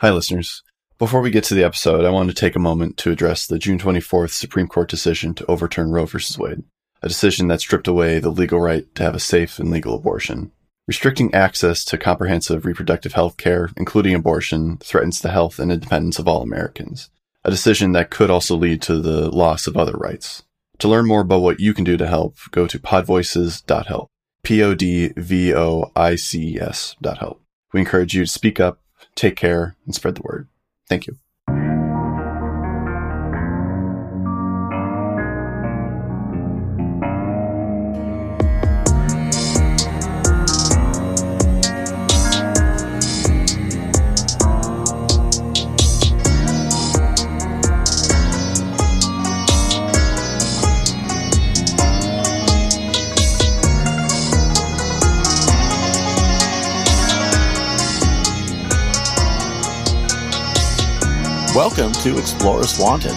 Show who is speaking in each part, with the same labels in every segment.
Speaker 1: Hi, listeners. Before we get to the episode, I want to take a moment to address the June 24th Supreme Court decision to overturn Roe v. Wade, a decision that stripped away the legal right to have a safe and legal abortion. Restricting access to comprehensive reproductive health care, including abortion, threatens the health and independence of all Americans, a decision that could also lead to the loss of other rights. To learn more about what you can do to help, go to podvoices.help. P-O-D-V-O-I-C-E-S dot help. We encourage you to speak up, take care, and spread the word. Thank you.
Speaker 2: To Explorers Wanted.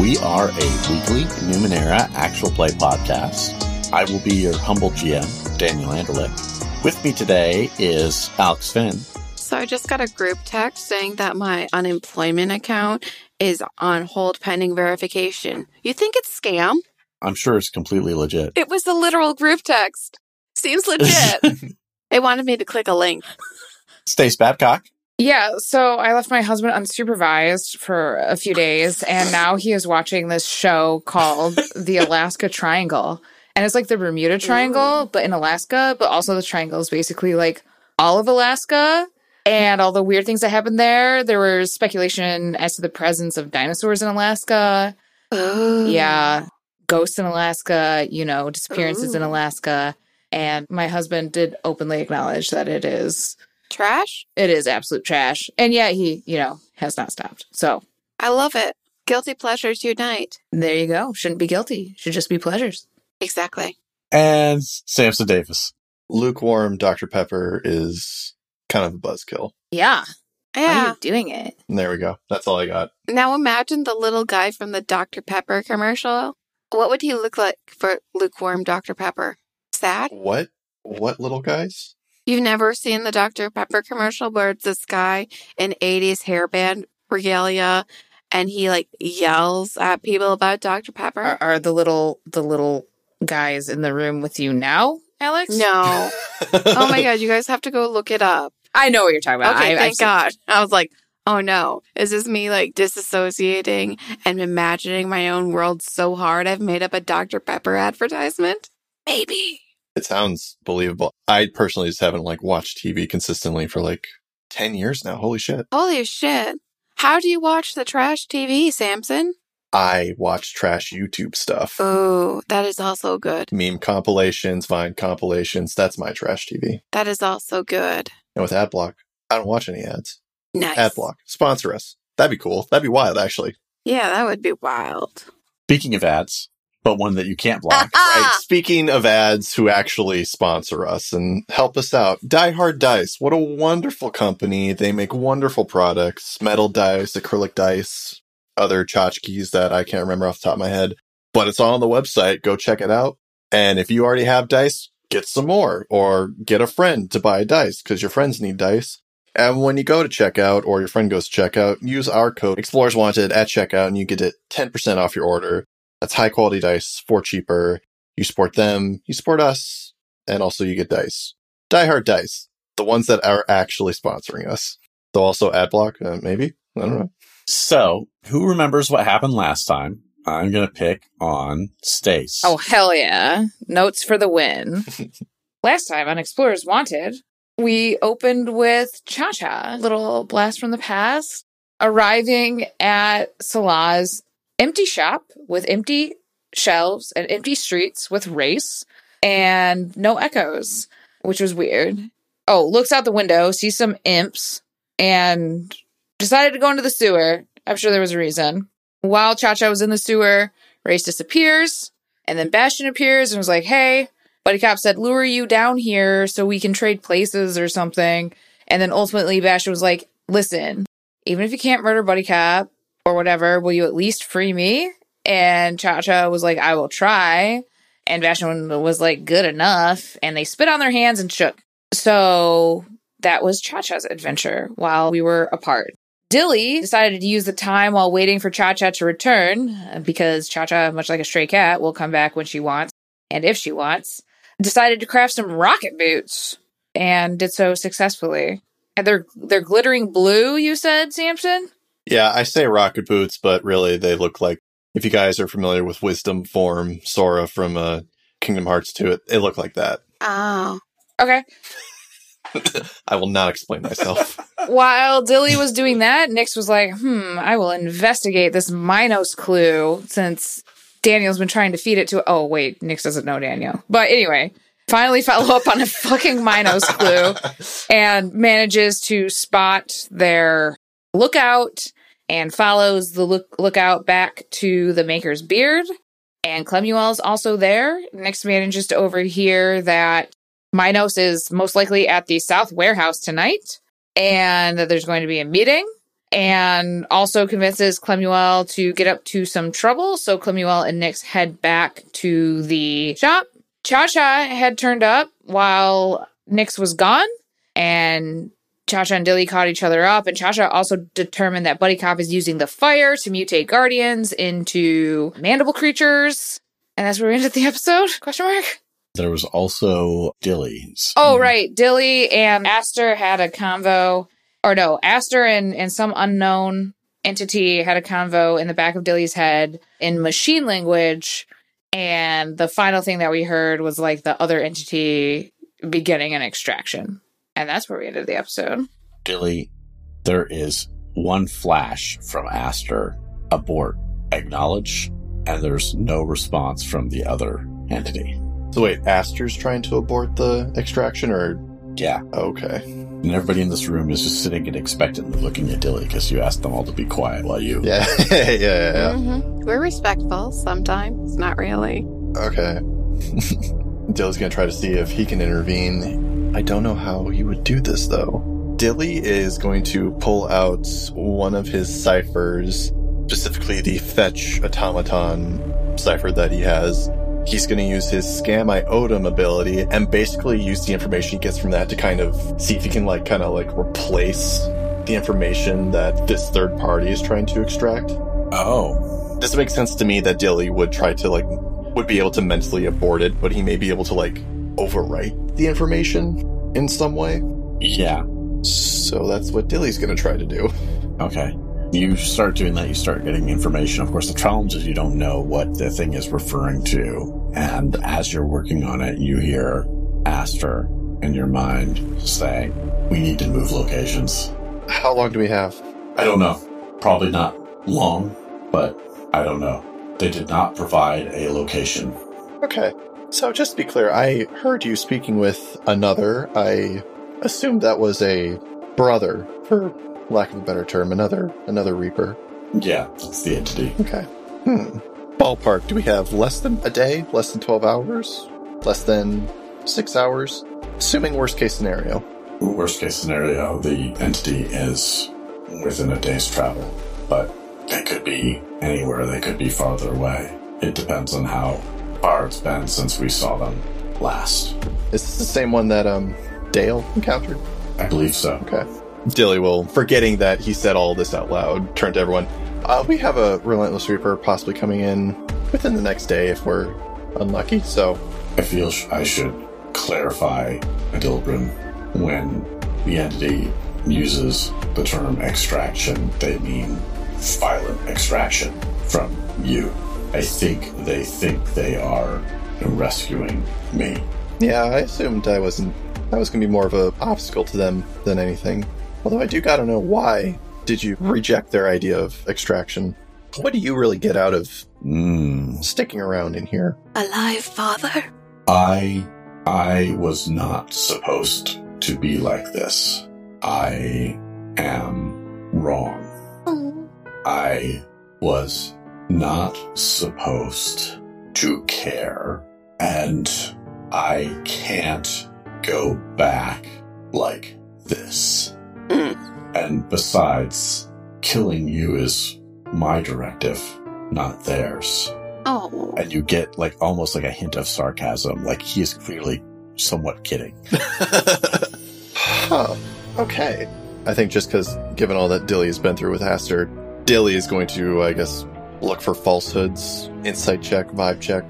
Speaker 2: We are a weekly Numenera actual play podcast. I will be your humble GM, Daniel Anderlich. With me today is Alex Finn.
Speaker 3: So I just got a group text saying that my unemployment account is on hold pending verification. You think it's scam?
Speaker 2: I'm sure it's completely legit.
Speaker 3: It was a literal group text. Seems legit. they wanted me to click a link.
Speaker 2: Stace Babcock.
Speaker 4: Yeah, so I left my husband unsupervised for a few days, and now he is watching this show called The Alaska Triangle. And it's like the Bermuda Triangle, but in Alaska, but also the triangle is basically like all of Alaska and all the weird things that happened there. There was speculation as to the presence of dinosaurs in Alaska.
Speaker 3: Oh.
Speaker 4: Yeah, ghosts in Alaska, you know, disappearances in Alaska. And my husband did openly acknowledge that it is
Speaker 3: Trash?
Speaker 4: it is absolute trash. And yet he, you know, has not stopped. So
Speaker 3: I love it. Guilty pleasures unite.
Speaker 4: there you go. Shouldn't be guilty. Should just be pleasures.
Speaker 3: Exactly.
Speaker 2: And Samson Davis.
Speaker 1: Lukewarm Dr. Pepper is kind of a buzzkill.
Speaker 4: Yeah. Why are
Speaker 3: Yeah.
Speaker 4: you doing it?
Speaker 1: And there we go. That's all I got.
Speaker 3: Now imagine the little guy from the Dr. Pepper commercial. What would he look like for lukewarm Dr. Pepper? Sad?
Speaker 1: What? What little guys?
Speaker 3: You've never seen the Dr. Pepper commercial where it's this guy in 80s hairband regalia and he like yells at people about Dr. Pepper?
Speaker 4: Are, are the little the little guys in the room with you now, Alex?
Speaker 3: no. oh my God, you guys have to go look it up.
Speaker 4: I know what you're talking about.
Speaker 3: Okay,
Speaker 4: I,
Speaker 3: thank
Speaker 4: I've
Speaker 3: God. I was like, oh no, is this me like disassociating and imagining my own world so hard I've made up a Dr. Pepper advertisement? Maybe.
Speaker 1: It sounds believable. I personally just haven't like watched TV consistently for like 10 years now. Holy shit.
Speaker 3: Holy shit. How do you watch the trash TV, Samson?
Speaker 1: I watch trash YouTube stuff.
Speaker 3: Oh, that is also good.
Speaker 1: Meme compilations, Vine compilations. That's my trash TV.
Speaker 3: That is also good.
Speaker 1: And with AdBlock, I don't watch any ads.
Speaker 3: Nice.
Speaker 1: AdBlock, sponsor us. That'd be cool. That'd be wild, actually.
Speaker 3: Yeah, that would be wild.
Speaker 2: Speaking of ads, but one that you can't block.
Speaker 1: Right. Speaking of ads who actually sponsor us and help us out, Die Hard Dice. What a wonderful company. They make wonderful products, metal dice, acrylic dice, other tchotchkes that I can't remember off the top of my head. But it's all on the website. Go check it out. And if you already have dice, get some more or get a friend to buy dice because your friends need dice. And when you go to checkout or your friend goes to checkout, use our code Explorers Wanted at checkout and you get it 10% off your order. That's high quality dice for cheaper. You support them, you support us, and also you get dice. Die Hard Dice, the ones that are actually sponsoring us. They'll also ad block, uh, maybe. I don't know.
Speaker 2: So, who remembers what happened last time? I'm going to pick on Stace.
Speaker 4: Oh hell yeah. Notes for the win. Last time on Explorers Wanted, we opened with Cha Cha, little blast from the past, arriving at Salah's empty shop with empty shelves and empty streets with race and no echoes, which was weird. Mm-hmm. Oh, looks out the window, sees some imps, and decided to go into the sewer. I'm sure there was a reason. While Cha Cha was in the sewer, Race disappears, and then Bastion appears and was like, hey, Buddy Cop said, lure you down here so we can trade places or something. And then ultimately, Bastion was like, listen, even if you can't murder Buddy Cop or whatever, will you at least free me? And Cha Cha was like, I will try. And Bastion was like, good enough. And they spit on their hands and shook. So that was Cha Cha's adventure while we were apart. Dilly decided to use the time while waiting for Cha Cha to return because Cha Cha, much like a stray cat, will come back when she wants and if she wants. Decided to craft some rocket boots and did so successfully. And they're they're glittering blue, you said, Samson?
Speaker 1: Yeah, I say rocket boots, but really they look like if you guys are familiar with Wisdom Form Sora from uh, Kingdom Hearts 2, it, they look like that.
Speaker 3: Oh.
Speaker 4: Okay.
Speaker 1: I will not explain myself.
Speaker 4: While Dilly was doing that, Nyx was like, hmm, I will investigate this Minos clue since Daniel's been trying to feed it to. Oh, wait, Nyx doesn't know Daniel. But anyway, finally follow up on a fucking Minos clue and manages to spot their lookout and follows the look- lookout back to the Maker's Beard. And Clemuel is also there. Nyx manages to overhear that Minos is most likely at the South Warehouse tonight and that there's going to be a meeting and also convinces Clemuel to get up to some trouble. So Clemuel and Nyx head back to the shop. Cha Cha had turned up while Nyx was gone and Cha Cha and Dilly caught each other up, and Cha Cha also determined that Buddy Cop is using the fire to mutate guardians into mandible creatures. And that's where we ended the episode? Question mark.
Speaker 2: There was also Dilly's.
Speaker 4: Oh, right. Dilly and Aster had a convo, or no, Aster and, and some unknown entity had a convo in the back of Dilly's head in machine language. And the final thing that we heard was like the other entity beginning an extraction. And that's where we ended the episode.
Speaker 2: Dilly, there is one flash from Aster, abort, acknowledge, and there's no response from the other entity.
Speaker 1: so wait, Aster's trying to abort the extraction, or
Speaker 2: Yeah.
Speaker 1: okay?
Speaker 2: And everybody in this room is just sitting and expectantly looking at Dilly because you asked them all to be quiet while you.
Speaker 1: Yeah, yeah, yeah, yeah.
Speaker 3: Mhm. We're respectful sometimes, not really.
Speaker 1: Okay. Dilly's gonna try to see if he can intervene. I don't know how he would do this though. Dilly is going to pull out one of his ciphers, specifically the fetch automaton cipher that he has. He's going to use his scam iodum ability and basically use the information he gets from that to kind of see if he can like kind of like replace the information that this third party is trying to extract.
Speaker 2: Oh.
Speaker 1: Does it make sense to me that Dilly would try to like would be able to mentally abort it, but he may be able to like overwrite the information in some way?
Speaker 2: Yeah.
Speaker 1: So that's what Dilly's gonna try to do.
Speaker 2: Okay. You start doing that, you start getting information. Of course, the challenge is you don't know what the thing is referring to. And as you're working on it, you hear Aster in your mind say, We need to move locations.
Speaker 1: How long do we have?
Speaker 2: I don't know. Probably not long, but I don't know. They did not provide a location.
Speaker 1: Okay. So just to be clear, I heard you speaking with another. I assumed that was a brother, for lack of a better term, another another Reaper.
Speaker 2: Yeah, that's the entity.
Speaker 1: Okay. Hmm. Ballpark, do we have less than a day? Less than 12 hours? Less than six hours? Assuming worst case scenario.
Speaker 2: Worst case scenario, the entity is within a day's travel, but they could be anywhere, they could be farther away. It depends on how far it's been since we saw them last.
Speaker 1: Is this the same one that um Dale encountered?
Speaker 2: I believe so.
Speaker 1: Okay. Dilly will, forgetting that he said all this out loud, turn to everyone. Uh, we have a Relentless Reaper possibly coming in within the next day if we're unlucky, so
Speaker 2: I feel sh- I should clarify, Adilbrin, when the entity uses the term extraction, they mean violent extraction from you. I think they think they are rescuing me.
Speaker 1: yeah, I assumed I wasn't I was gonna be more of a obstacle to them than anything. Although I do gotta know why did you reject their idea of extraction? What do you really get out of
Speaker 2: Hmm.
Speaker 1: sticking around in here?
Speaker 3: Alive, father?
Speaker 2: I I was not supposed to be like this. I am wrong.
Speaker 3: Oh.
Speaker 2: I was not supposed to care and I can't go back like this.
Speaker 3: Mm.
Speaker 2: And besides, killing you is my directive, not theirs
Speaker 3: Oh.
Speaker 2: and you get like almost like a hint of sarcasm, like he is clearly somewhat kidding.
Speaker 1: huh. Okay. I think just because, given all that Dilly has been through with Aster, Dilly is going to, I guess, look for falsehoods, insight check, vibe check.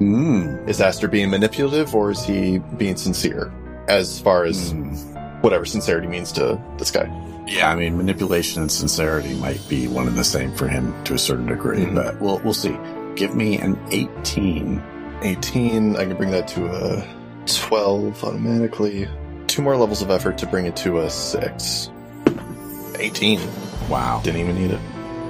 Speaker 2: Mm.
Speaker 1: Is Aster being manipulative or is he being sincere? As far as
Speaker 2: Mm.
Speaker 1: whatever sincerity means to this guy.
Speaker 2: Yeah, I mean, manipulation and sincerity might be one and the same for him to a certain degree,
Speaker 1: Mhm.
Speaker 2: but we'll we'll see. Give me an eighteen.
Speaker 1: 18, I can bring that to a 12 automatically. Two more levels of effort to bring it to a 6. 18.
Speaker 2: Wow.
Speaker 1: Didn't even need it.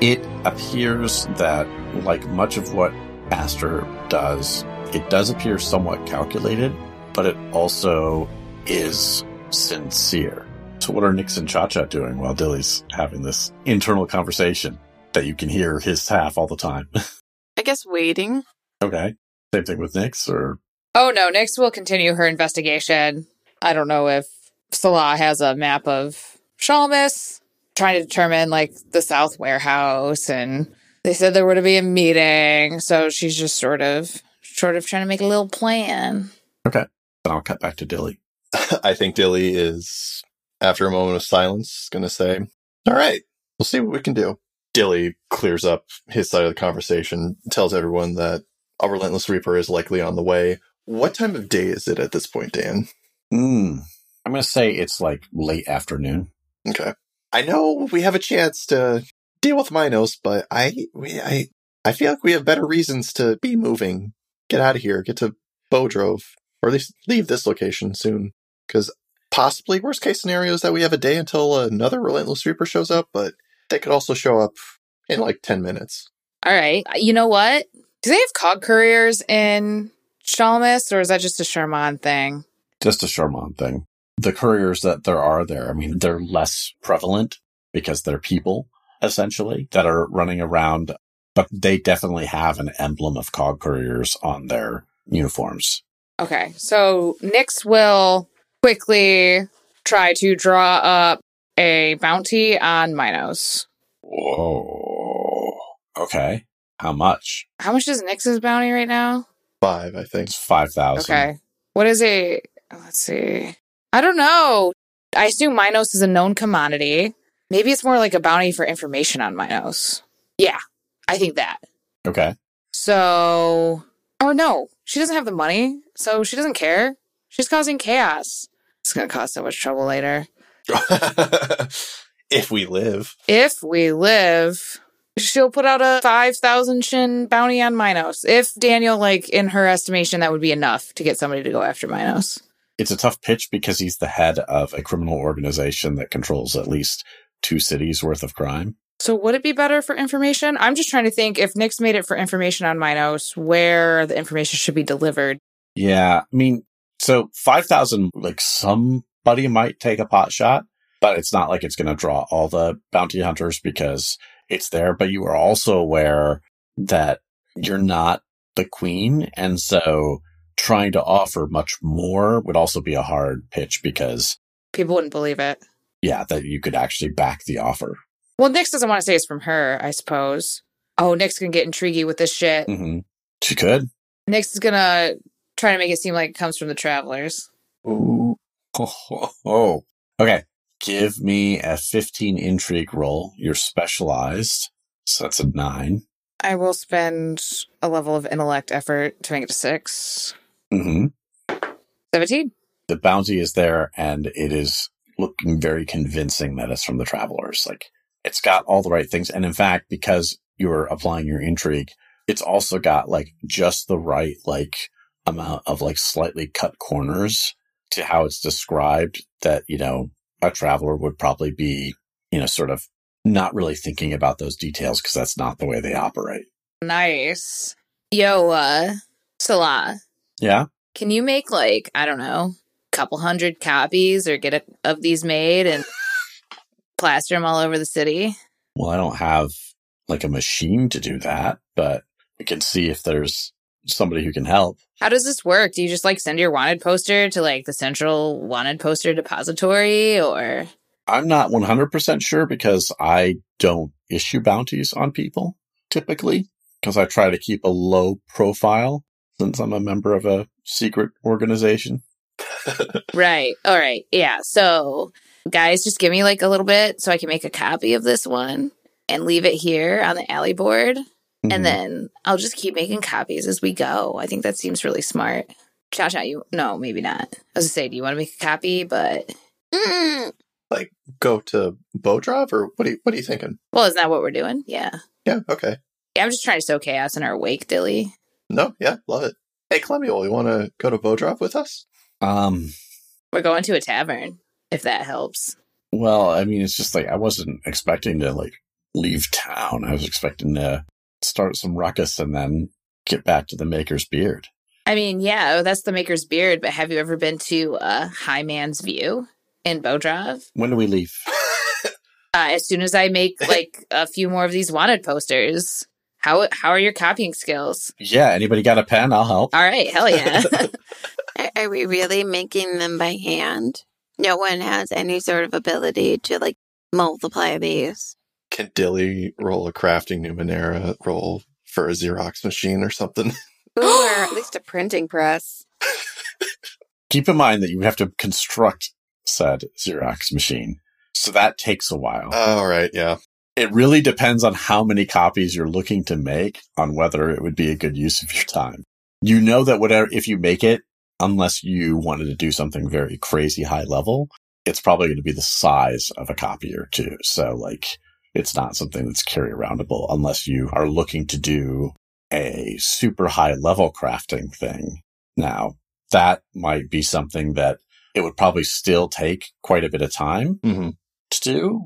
Speaker 2: It appears that, like much of what Aster does, it does appear somewhat calculated, but it also is sincere. So, what are Nyx and Cha Cha doing while Dilly's having this internal conversation that you can hear his half all the time?
Speaker 3: I guess waiting.
Speaker 2: okay. Same thing with Nyx, or
Speaker 4: Oh no, Nyx will continue her investigation. I don't know if Salah has a map of Shalmus, trying to determine like the South Warehouse, and they said there were to be a meeting, so she's just sort of, sort of trying to make a little plan. Okay.
Speaker 2: Then I'll cut back to Dilly.
Speaker 1: I think Dilly is, after a moment of silence, going to say, All right, we'll see what we can do. Dilly clears up his side of the conversation, tells everyone that a relentless reaper is likely on the way. What time of day is it at this point, Dan?
Speaker 2: Mm. I'm going to say it's like late afternoon.
Speaker 1: Okay. I know we have a chance to deal with Minos, but I, we, I, I feel like we have better reasons to be moving. Get out of here. Get to Bodrov, or at least leave this location soon. Because possibly worst case scenario is that we have a day until another Relentless Reaper shows up, but they could also show up in like ten minutes.
Speaker 4: All right, you know what? Do they have cog couriers in Shalmus, or is that just a Sherman thing?
Speaker 2: Just a Sherman thing. The couriers that there are there, I mean, they're less prevalent because they're people, essentially, that are running around, but they definitely have an emblem of cog couriers on their uniforms.
Speaker 4: Okay, so Nyx will quickly try to draw up a bounty on Minos.
Speaker 2: Whoa. Okay. How much?
Speaker 4: How much is Nyx's bounty right now?
Speaker 1: Five, I think.
Speaker 2: It's 5,000.
Speaker 4: Okay. What is a let's see. I don't know. I assume Minos is a known commodity. Maybe it's more like a bounty for information on Minos. Yeah, I think that.
Speaker 2: Okay.
Speaker 4: So, or no, she doesn't have the money, so she doesn't care. She's causing chaos. It's gonna cause so much trouble later.
Speaker 1: if we live.
Speaker 4: If we live, she'll put out a 5,000 shin bounty on Minos. If Daniel, like, in her estimation, that would be enough to get somebody to go after Minos.
Speaker 2: It's a tough pitch because he's the head of a criminal organization that controls at least two cities worth of crime.
Speaker 4: So, would it be better for information? I'm just trying to think if Nyx made it for information on Minos, where the information should be delivered.
Speaker 2: Yeah. I mean, so 5,000, like somebody might take a pot shot, but it's not like it's going to draw all the bounty hunters because it's there. But you are also aware that you're not the queen. And so trying to offer much more would also be a hard pitch because,
Speaker 4: People wouldn't believe it.
Speaker 2: yeah, that you could actually back the offer.
Speaker 4: Well, Nyx doesn't want to say it's from her, I suppose. Oh, Nyx can get intriguey with this shit.
Speaker 2: Mm-hmm. She could.
Speaker 4: Nyx is gonna try to make it seem like it comes from the travelers.
Speaker 2: Ooh. Oh, oh. Okay. Give me a 15 intrigue roll. You're specialized. So that's a nine.
Speaker 4: I will spend a level of intellect effort to make it a six.
Speaker 2: Hmm
Speaker 4: 17.
Speaker 2: The bounty is there and it is looking very convincing that it's from the travelers. Like it's got all the right things. And in fact, because you're applying your intrigue, it's also got like just the right, like amount of like slightly cut corners to how it's described that, you know, a traveler would probably be, you know, sort of not really thinking about those details because that's not the way they operate.
Speaker 4: Nice. Yo, uh, Salah,
Speaker 2: Yeah.
Speaker 4: can you make like, I don't know, a couple hundred copies or get a, of these made and plaster them all over the city?
Speaker 2: Well, I don't have like a machine to do that, but we can see if there's somebody who can help.
Speaker 4: How does this work? Do you just like send your wanted poster to like the central wanted poster depository or?
Speaker 2: I'm not 100% sure because I don't issue bounties on people typically because I try to keep a low profile since I'm a member of a secret organization.
Speaker 4: Right. All right. Yeah. So guys, just give me like a little bit so I can make a copy of this one and leave it here on the alley board.
Speaker 2: Mhm.
Speaker 4: And then I'll just keep making copies as we go. I think that seems really smart. Cha cha, you no, maybe not. I was gonna say, do you want to make a copy? But
Speaker 3: Mm,
Speaker 1: Go to Bodrov, or what? Are you, what are you thinking?
Speaker 4: well, isn't that what we're doing? Yeah.
Speaker 1: Yeah. Okay.
Speaker 4: Yeah, I'm just trying to sow chaos in our wake, Dilly.
Speaker 1: No. Yeah. Love it. Hey, Clemuel, you want to go to Bodrov with us?
Speaker 2: um,
Speaker 4: We're going to a tavern, if that helps.
Speaker 2: well, I mean, it's just like I wasn't expecting to like leave town. I was expecting to start some ruckus and then get back to the Maker's Beard.
Speaker 4: I mean, yeah, that's the Maker's Beard, but have you ever been to uh, High Man's View in Bodrov?
Speaker 2: When do we leave?
Speaker 4: Uh, as soon as I make like a few more of these wanted posters, how how are your copying skills?
Speaker 2: Yeah, anybody got a pen? I'll help.
Speaker 4: All right, hell yeah.
Speaker 3: are, are we really making them by hand? No one has any sort of ability to like multiply these.
Speaker 1: Can Dilly roll a crafting Numenera roll for a Xerox machine or something?
Speaker 3: Ooh, or at least a printing press.
Speaker 2: Keep in mind that you have to construct said Xerox machine. So that takes a while.
Speaker 1: Oh, all right. Yeah.
Speaker 2: It really depends on how many copies you're looking to make on whether it would be a good use of your time. You know that whatever, if you make it, unless you wanted to do something very crazy high level, it's probably going to be the size of a copy or two. So like, it's not something that's carry aroundable unless you are looking to do a super high level crafting thing. Now that might be something that it would probably still take quite a bit of time
Speaker 1: hmm
Speaker 2: to do,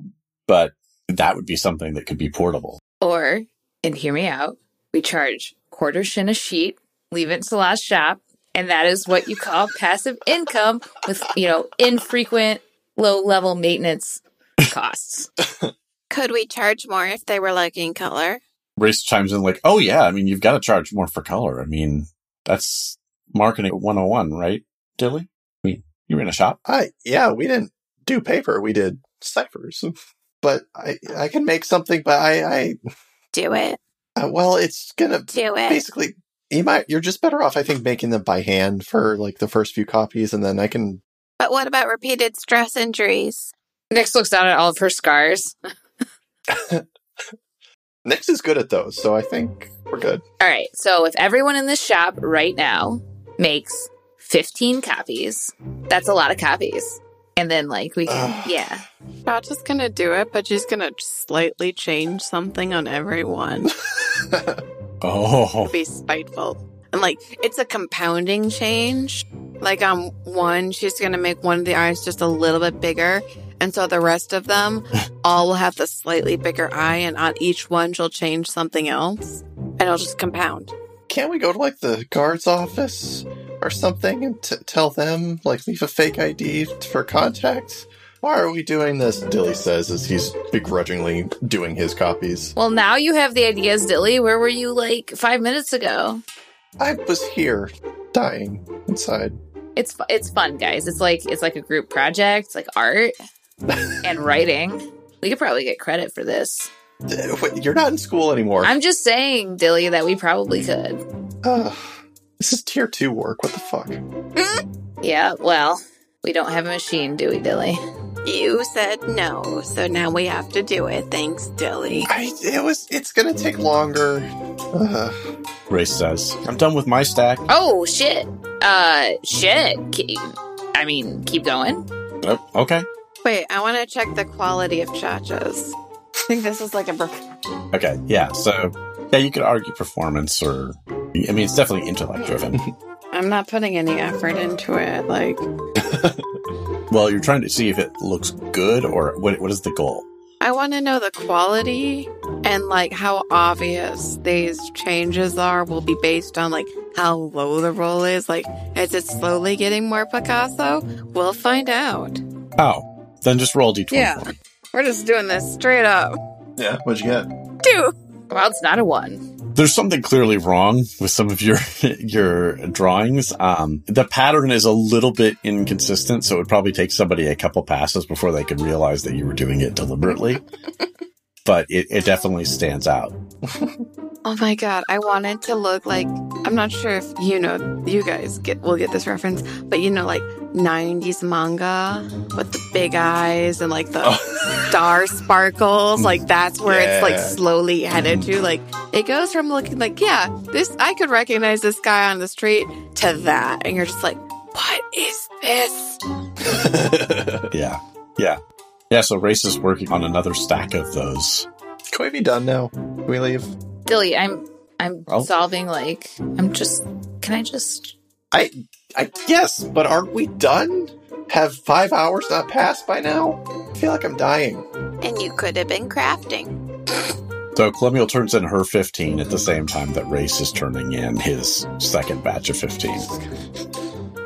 Speaker 2: but that would be something that could be portable.
Speaker 4: or, and hear me out, we charge quarter shin a sheet, leave it to the last shop, and that is what you call passive income with, you know, infrequent low level maintenance costs.
Speaker 3: Could we charge more if they were liking color?
Speaker 2: Race chimes in like, oh yeah, I mean, you've got to charge more for color. I mean, that's marketing 101, right, Dilly? I mean, you're in a shop.
Speaker 1: I yeah. We didn't do paper. We did ciphers. But I I can make something. But I I
Speaker 3: Do it.
Speaker 1: uh, well, it's gonna
Speaker 3: Do it.
Speaker 1: basically. You might. You're just better off, I think, making them by hand for like the first few copies, and then I can.
Speaker 3: But what about repeated stress injuries?
Speaker 4: Nyx looks down at all of her scars.
Speaker 1: Nyx is good at those, so I think we're good.
Speaker 4: All right. So if everyone in this shop right now makes 15 copies, that's a lot of copies. And then, like, we can,
Speaker 1: Ugh.
Speaker 4: yeah.
Speaker 3: Not just gonna do it, but she's gonna slightly change something on everyone.
Speaker 2: Oh,
Speaker 3: be spiteful. And like it's a compounding change. Like on one, she's gonna make one of the eyes just a little bit bigger. And so the rest of them all will have the slightly bigger eye, and on each one she'll change something else. And it'll just compound.
Speaker 1: Can't we go to like the guard's office or something and t- tell them like leave a fake ID for contact? Why are we doing this? Dilly says as he's begrudgingly doing his copies.
Speaker 4: Well, now you have the ideas, Dilly. Where were you like five minutes ago?
Speaker 1: I was here, dying inside.
Speaker 4: It's fu- it's fun, guys. It's like it's like a group project. It's like art and writing. We could probably get credit for this.
Speaker 1: Uh, wait, You're not in school anymore.
Speaker 4: I'm just saying, Dilly, that we probably could.
Speaker 1: Ugh. This is tier two work. What the fuck?
Speaker 4: Yeah. Well, we don't have a machine, do we, Dilly?
Speaker 3: You said no, so now we have to do it. Thanks, Dilly.
Speaker 1: I, it was. It's gonna take longer. Ugh.
Speaker 2: Race says, I'm done with my stack.
Speaker 4: Oh shit. Uh, shit. Ke- I mean, keep going.
Speaker 2: Oh, okay.
Speaker 3: Wait, I want to check the quality of chachas. I think this is like a. perf-
Speaker 2: Okay. Yeah. So, yeah, you could argue performance or, I mean, it's definitely intellect driven.
Speaker 3: I'm not putting any effort into it. Like,
Speaker 2: well, you're trying to see if it looks good or what, what is the goal?
Speaker 3: I want to know the quality and like how obvious these changes are will be based on like how low the roll is. Like, is it slowly getting more Picasso? We'll find out.
Speaker 2: Oh, then just roll d20.
Speaker 3: Yeah. We're just doing this straight up.
Speaker 1: Yeah. What'd you get?
Speaker 3: Two.
Speaker 4: Well, it's not a one.
Speaker 2: There's something clearly wrong with some of your your drawings. Um, the pattern is a little bit inconsistent, so it would probably take somebody a couple passes before they could realize that you were doing it deliberately. but it, it definitely stands out.
Speaker 3: Oh my god, I wanted to look like I'm not sure if you know you guys get will get this reference, but you know like 90s manga with the big eyes and like the oh. star sparkles. Like that's where it's like slowly headed to. Mm-hmm. Like it goes from looking like, yeah, this, I could recognize this guy on the street to that. And you're just like, what is this?
Speaker 2: Yeah. Yeah. Yeah, so Race is working on another stack of those.
Speaker 1: Can we be done now? Can we leave?
Speaker 4: Dilly, I'm I'm
Speaker 2: Oh.
Speaker 4: solving like I'm just can I just
Speaker 1: I I guess, but aren't we done? Have five hours not passed by now? I feel like I'm dying.
Speaker 3: And you could have been crafting.
Speaker 2: So Colonial turns in her 15 at the same time that Race is turning in his second batch of 15.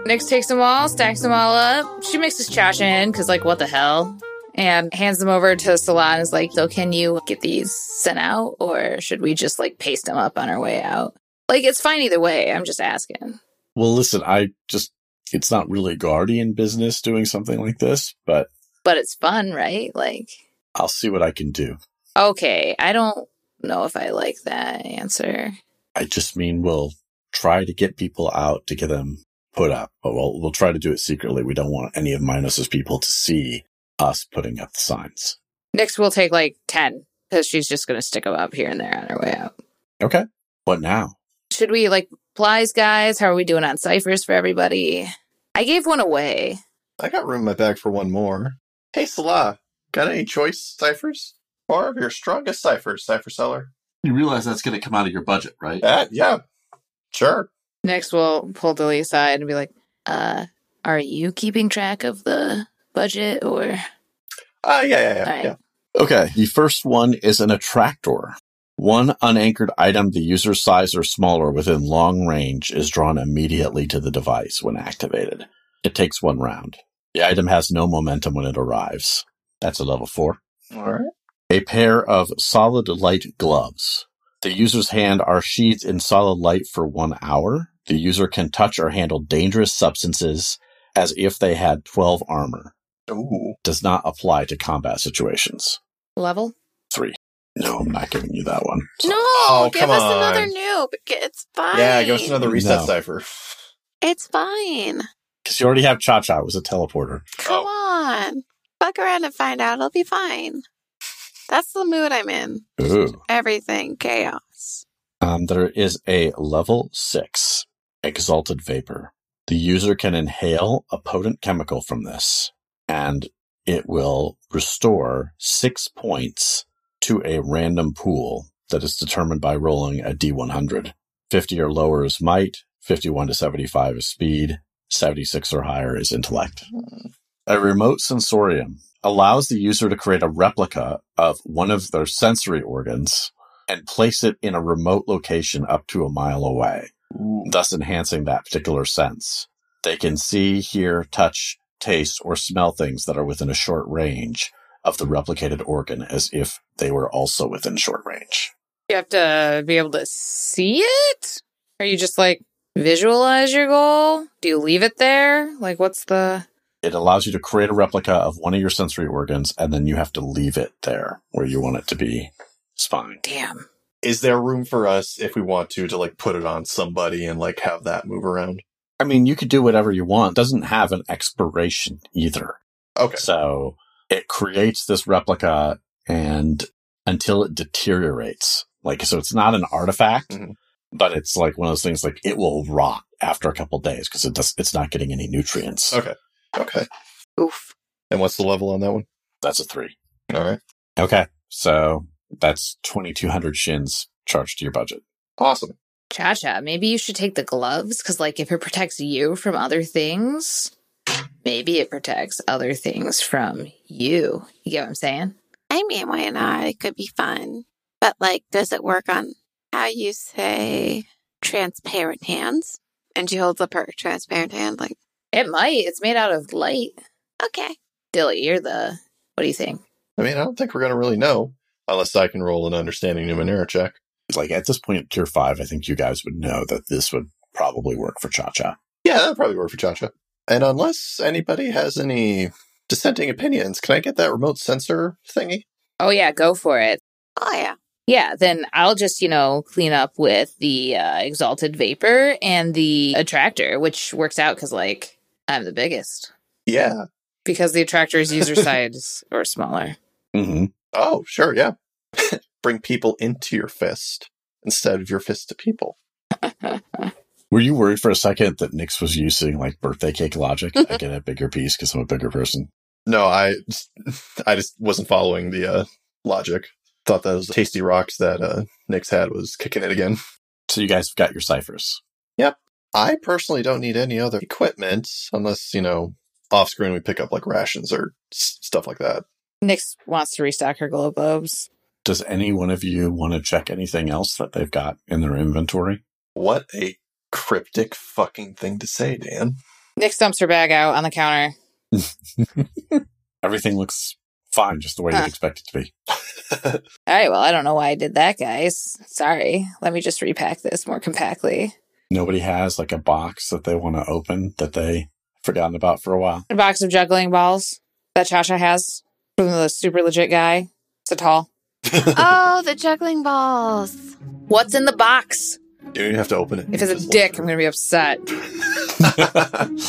Speaker 4: Nyx takes them all, stacks them all up. She mixes Chacha in because, like, what the hell? And hands them over to Salah and is like, so can you get these sent out or should we just, like, paste them up on our way out? Like, it's fine either way. I'm just asking.
Speaker 2: Well, listen, I just, it's not really Guardian business doing something like this, but
Speaker 4: But it's fun, right? Like,
Speaker 2: I'll see what I can do.
Speaker 4: okay, I don't know if I like that answer.
Speaker 2: I just mean we'll try to get people out to get them put up, but we'll, we'll try to do it secretly. We don't want any of Minos's people to see us putting up the signs.
Speaker 4: Nyx will take, like, 10 because she's just going to stick them up here and there on her way out.
Speaker 2: Okay. What now?
Speaker 4: Should we, like, plies, guys? How are we doing on ciphers for everybody? I gave one away.
Speaker 1: I got room in my bag for one more. Hey, Salah, got any choice ciphers? Or of your strongest ciphers, cipher seller?
Speaker 5: You realize that's going to come out of your budget, right?
Speaker 1: Uh, yeah, sure.
Speaker 4: Next, we'll pull Dilly aside and be like, uh, are you keeping track of the budget or?
Speaker 1: Uh, yeah, yeah, yeah.
Speaker 4: All right.
Speaker 1: yeah.
Speaker 2: Okay. The first one is an attractor. One unanchored item the user's size or smaller within long range is drawn immediately to the device when activated. It takes one round. The item has no momentum when it arrives. That's a level four.
Speaker 1: All right.
Speaker 2: A pair of solid light gloves. The user's hand are sheathed in solid light for one hour. The user can touch or handle dangerous substances as if they had 12 armor.
Speaker 1: Ooh.
Speaker 2: Does not apply to combat situations.
Speaker 4: Level?
Speaker 2: Three. No, I'm not giving you that one.
Speaker 3: No,
Speaker 1: Oh,
Speaker 3: give us
Speaker 1: on.
Speaker 3: another noob. It's fine.
Speaker 1: Yeah, give us another reset
Speaker 2: No.
Speaker 1: cipher.
Speaker 3: It's fine.
Speaker 2: Because you already have Cha Cha. It was a teleporter.
Speaker 3: Come on. Fuck around and find out. It'll be fine. That's the mood I'm in.
Speaker 2: Ooh.
Speaker 3: Everything chaos.
Speaker 2: Um, there is a level six exalted vapor. The user can inhale a potent chemical from this, and it will restore six points to a random pool that is determined by rolling a D100. 50 or lower is might, 51 to 75 is speed, 76 or higher is intellect. A remote sensorium allows the user to create a replica of one of their sensory organs and place it in a remote location up to a mile away, thus enhancing that particular sense. They can see, hear, touch, taste, or smell things that are within a short range of the replicated organ as if they were also within short range.
Speaker 4: You have to be able to see it? Are you just like visualize your goal? Do you leave it there? Like, what's the.
Speaker 2: It allows you to create a replica of one of your sensory organs, and then you have to leave it there where you want it to be spine.
Speaker 4: Damn.
Speaker 1: Is there room for us, if we want to, to like put it on somebody and like have that move around?
Speaker 2: I mean, you could do whatever you want. It doesn't have an expiration either.
Speaker 1: Okay.
Speaker 2: So it creates this replica and until it deteriorates. Like, so it's not an artifact,
Speaker 1: Mhm.
Speaker 2: but it's like one of those things like it will rot after a couple days because it does, it's not getting any nutrients.
Speaker 1: Okay. Okay.
Speaker 3: Oof.
Speaker 1: And what's the level on that one?
Speaker 2: That's a three.
Speaker 1: All right.
Speaker 2: Okay. So that's 2200 shins charged to your budget.
Speaker 1: Awesome.
Speaker 4: Cha Cha, maybe you should take the gloves because, like, if it protects you from other things, maybe it protects other things from you. You get what I'm saying?
Speaker 3: I mean, why not? It could be fun. But, like, does it work on how you say transparent hands? And she holds up her transparent hand, like,
Speaker 4: It might. It's made out of light.
Speaker 3: okay.
Speaker 4: Dilly, you're the. What do you think?
Speaker 1: I mean, I don't think we're going to really know unless I can roll an understanding Numenera check.
Speaker 2: Like at this point, tier five, I think you guys would know that this would probably work for Cha Cha.
Speaker 1: Yeah, that'd probably work for Chacha. And unless anybody has any dissenting opinions, can I get that remote sensor thingy?
Speaker 4: Oh, yeah, go for it.
Speaker 3: Oh, yeah.
Speaker 4: Yeah, then I'll just, you know, clean up with the uh, exalted vapor and the attractor, which works out because, like, I'm the biggest
Speaker 1: Yeah.
Speaker 4: because the attractor's user size or smaller.
Speaker 2: hmm
Speaker 1: Oh, sure. Yeah. Bring people into your fist instead of your fist to people.
Speaker 2: Were you worried for a second that Nyx was using like birthday cake logic? I get a bigger piece because I'm a bigger person.
Speaker 1: No, I, I just wasn't following the uh, logic. Thought those tasty rocks that uh, Nick's had was kicking it again.
Speaker 2: So you guys have got your ciphers. Yep.
Speaker 1: I personally don't need any other equipment unless, you know, off screen we pick up like rations or s- stuff like that.
Speaker 4: Nyx wants to restock her glow globes.
Speaker 2: Does any one of you want to check anything else that they've got in their inventory?
Speaker 1: What a cryptic fucking thing to say, Dan.
Speaker 4: Nyx dumps her bag out on the counter.
Speaker 2: Everything looks fine, just the way
Speaker 4: Huh.
Speaker 2: you'd expect it to be.
Speaker 4: All right, well, I don't know why I did that, guys. Sorry. Let me just repack this more compactly.
Speaker 2: Nobody has like a box that they want to open that they forgotten about for a while.
Speaker 4: A box of juggling balls that Cha Cha has from the super legit guy. It's a tall.
Speaker 3: oh, the juggling balls.
Speaker 4: What's in the box?
Speaker 1: You don't even have to open it.
Speaker 4: If it's a
Speaker 1: look
Speaker 4: dick, I'm going to be upset.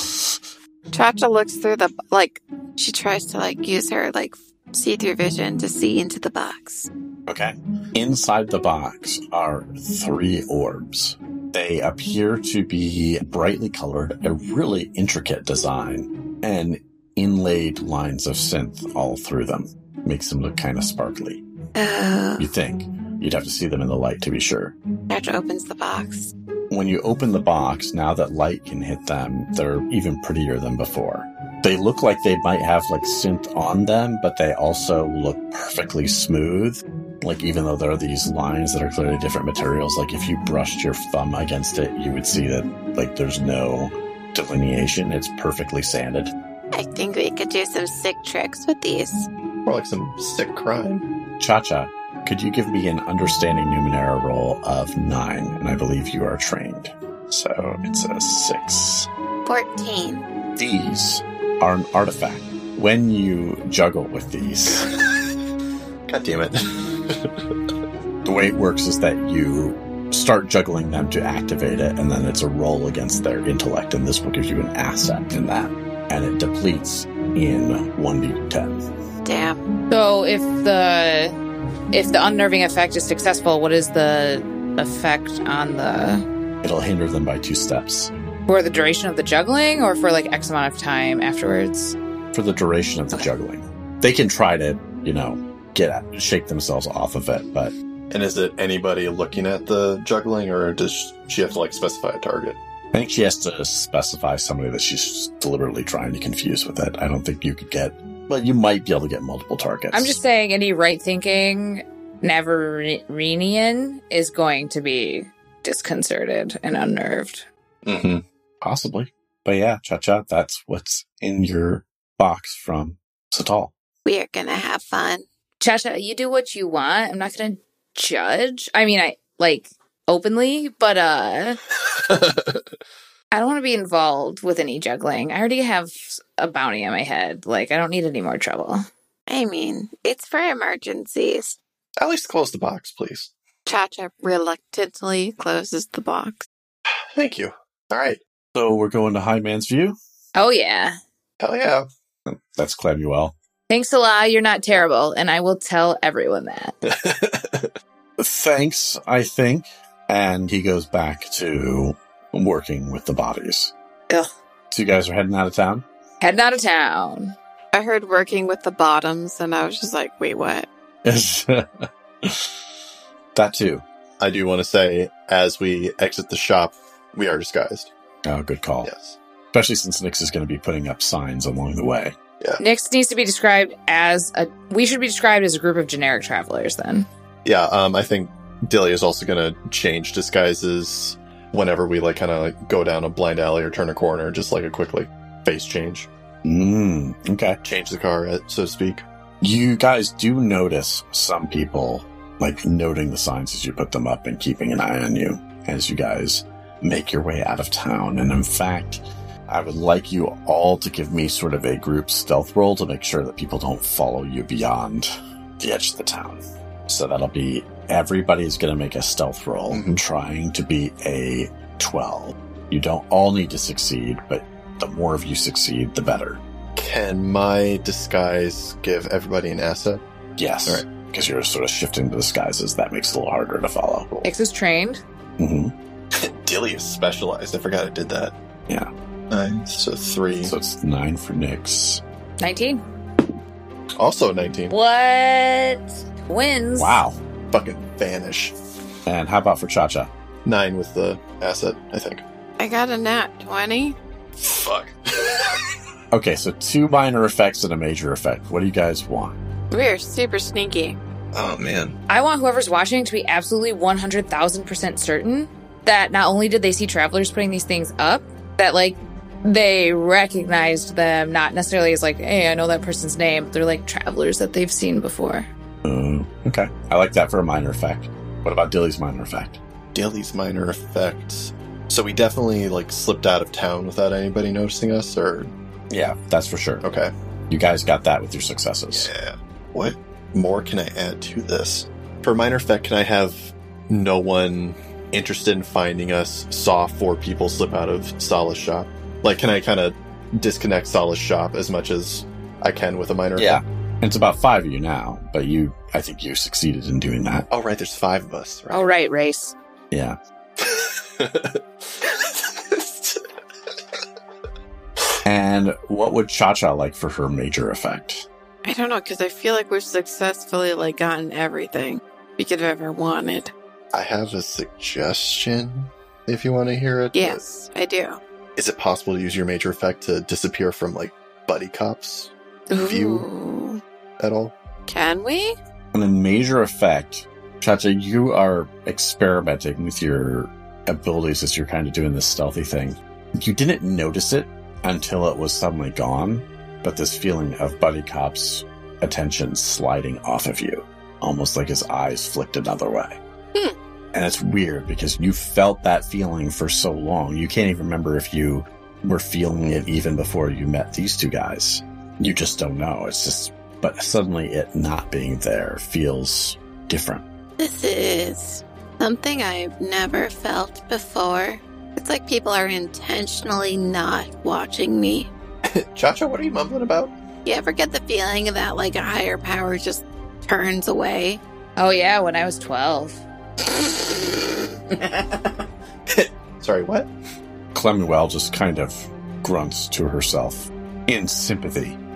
Speaker 3: Chacha looks through the like. She tries to like use her like see-through vision to see into the box.
Speaker 2: Okay. Inside the box are three orbs. They appear to be brightly colored, a really intricate design, and inlaid lines of synth all through them. Makes them look kind of sparkly.
Speaker 3: Oh,
Speaker 2: You think. You'd have to see them in the light to be sure.
Speaker 3: Chacha opens the box.
Speaker 2: When you open the box, now that light can hit them, they're even prettier than before. They look like they might have like synth on them, but they also look perfectly smooth. Like even though there are these lines that are clearly different materials, like if you brushed your thumb against it, you would see that like there's no delineation. It's perfectly sanded.
Speaker 3: I think we could do some sick tricks with these.
Speaker 1: More like some sick crime.
Speaker 2: Cha Cha, could you give me an understanding Numenera roll of nine? And I believe you are trained. So it's a six.
Speaker 3: 14.
Speaker 2: These are an artifact. When you juggle with these,
Speaker 1: God damn it.
Speaker 2: the way it works is that you start juggling them to activate it, and then it's a roll against their intellect, and this will give you an asset in that. And it depletes in 1d10.
Speaker 3: Damn.
Speaker 4: So if the if the unnerving effect is successful, what is the effect on the
Speaker 2: It'll hinder them by two steps.
Speaker 4: for the duration of the juggling or for like X amount of time afterwards?
Speaker 2: For the duration of the juggling. They can try to, you know, get at, shake themselves off of it, but
Speaker 1: And is it anybody looking at the juggling, or does she have to like specify a target?
Speaker 2: I think she has to specify somebody that she's deliberately trying to confuse with it. I don't think you could get, well, you might be able to get multiple targets.
Speaker 4: I'm just saying any right thinking Navarinian is going to be disconcerted and unnerved.
Speaker 1: Mm-hmm.
Speaker 2: Possibly. But yeah, Cha Cha, that's what's in your box from Satal.
Speaker 3: We are gonna have fun.
Speaker 4: Cha Cha, you do what you want. I'm not going to judge. I mean, I like openly, but uh I don't want to be involved with any juggling. I already have a bounty on my head. Like I don't need any more trouble.
Speaker 3: I mean, it's for emergencies.
Speaker 1: At least close the box, please.
Speaker 3: Chacha reluctantly closes the box.
Speaker 1: Thank you. All right.
Speaker 2: So we're going to High Man's View.
Speaker 4: Oh yeah.
Speaker 1: Hell yeah.
Speaker 2: That's Clemuel.
Speaker 4: Thanks a lot. You're not terrible, and I will tell everyone that.
Speaker 2: Thanks, I think. And he goes back to working with the bodies.
Speaker 4: Ugh.
Speaker 2: So you guys are heading out of town?
Speaker 4: Heading out of town.
Speaker 3: I heard working with the bottoms, and I was just like, wait, what?
Speaker 2: that too.
Speaker 1: I do want to say, as we exit the shop, we are disguised.
Speaker 2: Oh, good call.
Speaker 1: Yes.
Speaker 2: Especially since Nyx is going to be putting up signs along the way.
Speaker 4: Nyx needs to be described as a. We should be described as a group of generic travelers. Then
Speaker 1: Yeah. Um. I think Dilly is also going to change disguises whenever we like kind of like go down a blind alley or turn a corner, just like a quick like face change,
Speaker 2: Mm, okay.
Speaker 1: change the car, uh, so to speak.
Speaker 2: You guys do notice some people like noting the signs as you put them up and keeping an eye on you as you guys make your way out of town. And in fact, I would like you all to give me sort of a group stealth roll to make sure that people don't follow you beyond the edge of the town. So that'll be everybody's going to make a stealth roll
Speaker 1: Mhm.
Speaker 2: trying to be a 12. You don't all need to succeed, but the more of you succeed, the better.
Speaker 1: Can my disguise give everybody an asset?
Speaker 2: Yes.
Speaker 1: All right.
Speaker 2: Because you're sort of shifting the disguises. That makes it a little harder to follow.
Speaker 4: Ix is trained.
Speaker 2: hmm
Speaker 1: Dilly is specialized. I forgot I did that.
Speaker 2: Yeah.
Speaker 1: Nine, so three.
Speaker 2: So it's nine for Nyx.
Speaker 4: 19.
Speaker 1: also 19.
Speaker 4: What? Wins.
Speaker 2: Wow.
Speaker 1: Fucking vanish.
Speaker 2: And how about for Cha Cha?
Speaker 1: Nine with the asset, I think.
Speaker 3: I got a nat 20.
Speaker 1: Fuck.
Speaker 2: Okay, so two minor effects and a major effect. What do you guys want?
Speaker 3: We're super sneaky.
Speaker 1: oh, man.
Speaker 4: I want whoever's watching to be absolutely 100,000% certain that not only did they see travelers putting these things up, that like they recognized them, not necessarily as like, hey, I know that person's name. They're like travelers that they've seen before.
Speaker 2: Uh, okay. I like that for a minor effect. What about Dilly's minor effect?
Speaker 1: Dilly's minor effect. So we definitely, like, slipped out of town without anybody noticing us, or.
Speaker 2: Yeah, that's for sure.
Speaker 1: Okay.
Speaker 2: You guys got that with your successes.
Speaker 1: Yeah. What more can I add to this? For minor effect, can I have no one interested in finding us saw four people slip out of Salah's shop? Like, can I kind of disconnect Salah's shop as much as I can with a minor
Speaker 2: Yeah.
Speaker 1: effect?
Speaker 2: It's about five of you now, but you, I think you succeeded in doing that.
Speaker 1: Oh, right. There's five of us. Right.
Speaker 4: All right, race.
Speaker 2: Yeah. And what would Cha Cha like for her major effect?
Speaker 3: I don't know, because I feel like we've successfully like gotten everything we could have ever wanted.
Speaker 1: I have a suggestion if you want to hear it.
Speaker 3: Yes, I do.
Speaker 1: Is it possible to use your major effect to disappear from, like, buddy cops View.
Speaker 3: Ooh.
Speaker 1: at all?
Speaker 3: Can we?
Speaker 2: And a major effect, Cha Cha, you are experimenting with your abilities as you're kind of doing this stealthy thing. You didn't notice it until it was suddenly gone, but this feeling of Buddy Cop's attention sliding off of you, almost like his eyes flicked another way.
Speaker 3: Hmm.
Speaker 2: And it's weird because you felt that feeling for so long. You can't even remember if you were feeling it even before you met these two guys. You just don't know. It's just, but suddenly it not being there feels different.
Speaker 3: This is something I've never felt before. It's like people are intentionally not watching me.
Speaker 1: Cha Cha, what are you mumbling about?
Speaker 3: You ever get the feeling that like a higher power just turns away?
Speaker 4: Oh, yeah, when I was 12.
Speaker 1: Sorry, what?
Speaker 2: Clemuel just kind of grunts to herself in sympathy.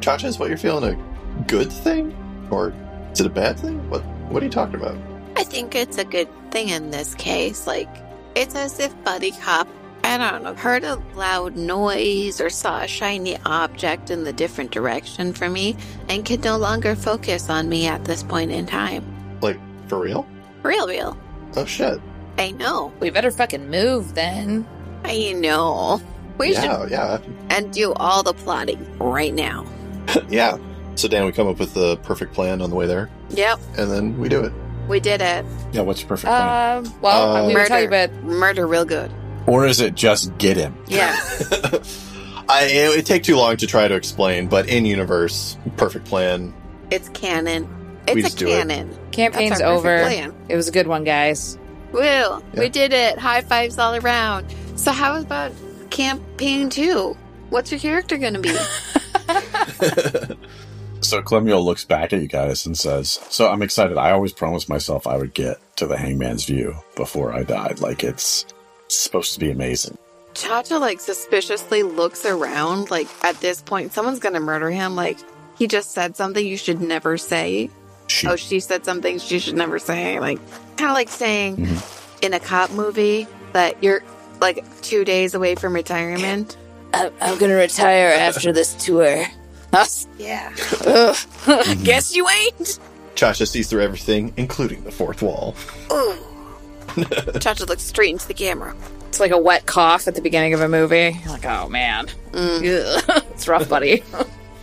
Speaker 1: Cha Cha, is what you're feeling a good thing? Or is it a bad thing? What What are you talking about?
Speaker 3: I think it's a good thing in this case. Like, it's as if Buddy Cop, I don't know, heard a loud noise or saw a shiny object in the different direction from me and can no longer focus on me at this point in time.
Speaker 1: Like, for real?
Speaker 3: Real, real.
Speaker 1: Oh, shit.
Speaker 3: I know.
Speaker 4: We better fucking move then.
Speaker 3: I know. We should
Speaker 1: yeah, yeah.
Speaker 3: and do all the plotting right now.
Speaker 1: yeah. So, Dan, we come up with the perfect plan on the way there,
Speaker 3: Yep,
Speaker 1: and then we do it.
Speaker 3: we did it.
Speaker 2: Yeah, what's your perfect plan?
Speaker 4: Um, well,
Speaker 1: Uh,
Speaker 4: we were talking
Speaker 3: Murder.
Speaker 4: about
Speaker 3: Murder real good.
Speaker 2: or is it just get him?
Speaker 3: Yeah.
Speaker 1: I, it would take too long to try to explain, but in universe, perfect plan.
Speaker 3: it's canon.
Speaker 1: We
Speaker 3: It's
Speaker 1: just
Speaker 3: a
Speaker 1: do it.
Speaker 3: canon.
Speaker 4: campaign's
Speaker 3: That's our perfect
Speaker 4: over.
Speaker 3: plan.
Speaker 4: It was a good one, guys.
Speaker 3: Woo!
Speaker 1: Yeah.
Speaker 3: We did it. High fives all around. So how about campaign two? What's your character gonna be?
Speaker 2: So Clemuel looks back at you guys and says, So I'm excited. I always promised myself I would get to the hangman's view before I died. Like it's supposed to be amazing.
Speaker 3: Cha Cha like suspiciously looks around. Like at this point, someone's gonna murder him. Like he just said something you should never say.
Speaker 2: She
Speaker 3: Oh, she said something she should never say. Like kind of like saying
Speaker 2: Mhm.
Speaker 3: in a cop movie that you're like two days away from retirement.
Speaker 4: I'm, I'm gonna retire after this tour. Us?
Speaker 3: Yeah.
Speaker 4: Guess you ain't.
Speaker 1: Cha Cha sees through everything, including the fourth wall.
Speaker 3: Ooh. Cha Cha looks straight into the camera.
Speaker 4: It's like a wet cough at the beginning of a movie. You're like, oh man,
Speaker 3: Mm.
Speaker 4: Ugh. it's rough, buddy.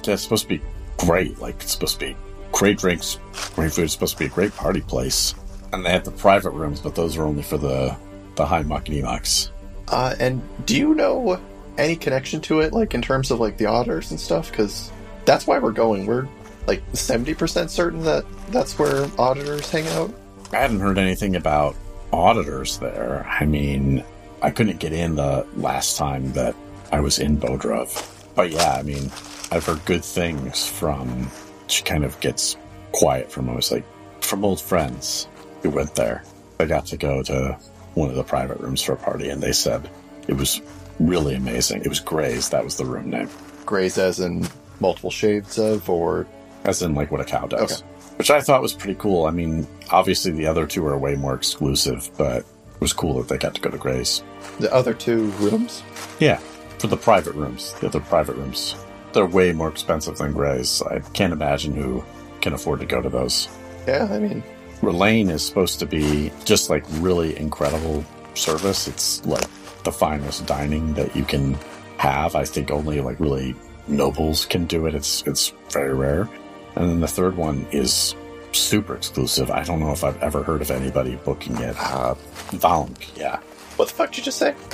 Speaker 2: Yeah, it's supposed to be great. Like it's supposed to be great drinks, great food. It's supposed to be a great party place. And they have the private rooms, but those are only for the the high muckety mucks.
Speaker 1: Uh, and do you know any connection to it, like in terms of like the auditors and stuff? Because that's why we're going. We're like seventy percent certain that that's where auditors hang out.
Speaker 2: I hadn't heard anything about auditors there. I mean, I couldn't get in the last time that I was in Bodrov. But yeah, I mean, I've heard good things from. She kind of gets quiet from. I was like, from old friends who went there. I got to go to one of the private rooms for a party, and they said it was really amazing. It was Gray's. That was the room name,
Speaker 1: Grays as in multiple shades of, or
Speaker 2: as in like what a cow does.
Speaker 1: Okay.
Speaker 2: Which I thought was pretty cool. I mean, obviously the other two are way more exclusive, but it was cool that they got to go to Gray's.
Speaker 1: the other two rooms.
Speaker 2: Yeah, for the private rooms, the other private rooms, they're way more expensive than Gray's. I can't imagine who can afford to go to those.
Speaker 1: Yeah, I mean,
Speaker 2: Relane is supposed to be just like really incredible service. It's like the finest dining that you can have. I think only like really nobles can do it. It's it's very rare. And then the third one is super exclusive. I don't know if I've ever heard of anybody booking it. Uh, Valunk, yeah,
Speaker 1: what the fuck did you just say?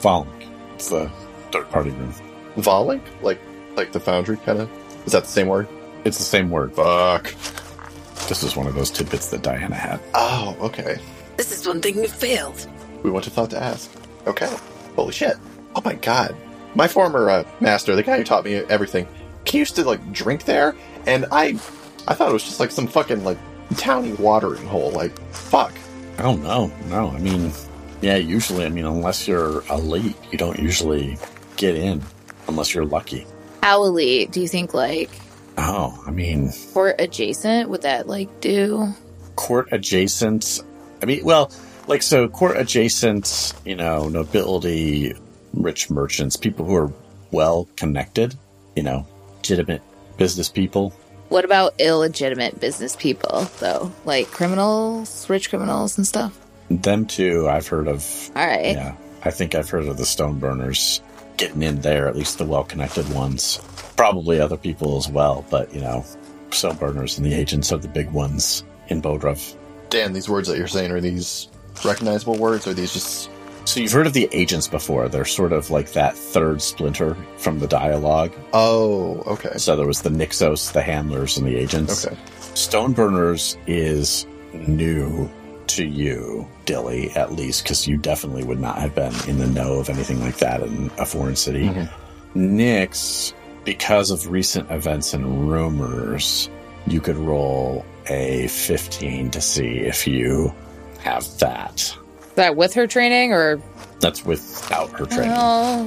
Speaker 2: Valunk. It's the third party room.
Speaker 1: Volink? Like, like the foundry kind of? Is that the same word?
Speaker 2: It's the same word.
Speaker 1: Fuck.
Speaker 2: This is one of those tidbits that Diana had.
Speaker 1: Oh, okay.
Speaker 3: This is one thing you failed.
Speaker 1: We wouldn't have thought to ask. Okay. Holy shit. Oh my god. My former uh, master, the guy who taught me everything, he used to like drink there, and I, I thought it was just like some fucking like towny watering hole. Like, fuck.
Speaker 2: I don't know. No, I mean, yeah, usually, I mean, unless you're elite, you don't usually get in unless you're lucky.
Speaker 4: How elite do you think, like,
Speaker 2: Oh, I mean,
Speaker 4: court adjacent? Would that, like, do?
Speaker 2: court adjacent. I mean, well, like, so court adjacent, you know, nobility, rich merchants, people who are well connected, you know, legitimate business people.
Speaker 4: What about illegitimate business people, though? Like criminals, rich criminals and stuff?
Speaker 2: Them too, I've heard of.
Speaker 4: All right.
Speaker 2: Yeah, I think I've heard of the stone burners getting in there, at least the well connected ones. Probably other people as well, but you know, stone burners and the agents are the big ones in Bodrov.
Speaker 1: Dan, these words that you're saying are these recognizable words? Or are these just
Speaker 2: So you've heard of the agents before. They're sort of like that third splinter from the dialogue.
Speaker 1: Oh, okay.
Speaker 2: So there was the Nixos, the handlers, and the agents.
Speaker 1: Okay.
Speaker 2: Stoneburners is new to you, Dilly, at least, because you definitely would not have been in the know of anything like that in a foreign city.
Speaker 1: Mhm.
Speaker 2: Nyx, because of recent events and rumors, you could roll a 15 to see if you have that.
Speaker 4: Is that with her training or?
Speaker 2: That's without her training.
Speaker 4: Well,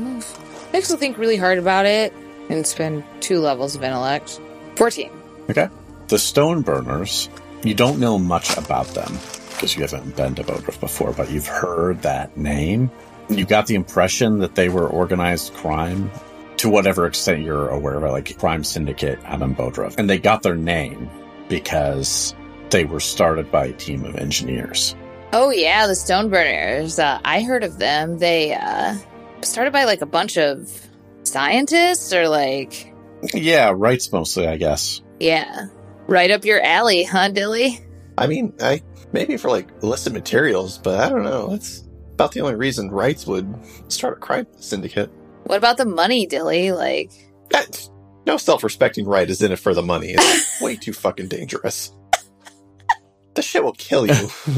Speaker 4: Nyx will think really hard about it and spend two levels of intellect. 14.
Speaker 2: Okay. The stone burners, you don't know much about them because you haven't been to Bodrov before, but you've heard that name. You got the impression that they were organized crime to whatever extent you're aware of it, like crime syndicate Adam in Bodrov. And they got their name because they were started by a team of engineers.
Speaker 4: Oh yeah, the Stoneburners. Uh, I heard of them. They uh, started by like a bunch of scientists, or like,
Speaker 2: Yeah, wrights mostly, I guess.
Speaker 4: yeah, right up your alley, huh, Dilly?
Speaker 1: I mean, I maybe for like illicit materials, but I don't know. That's about the only reason Wrights would start a crime syndicate.
Speaker 4: What about the money, Dilly? Like,
Speaker 1: That, no self-respecting wright is in it for the money. It's way too fucking dangerous. The shit will kill you.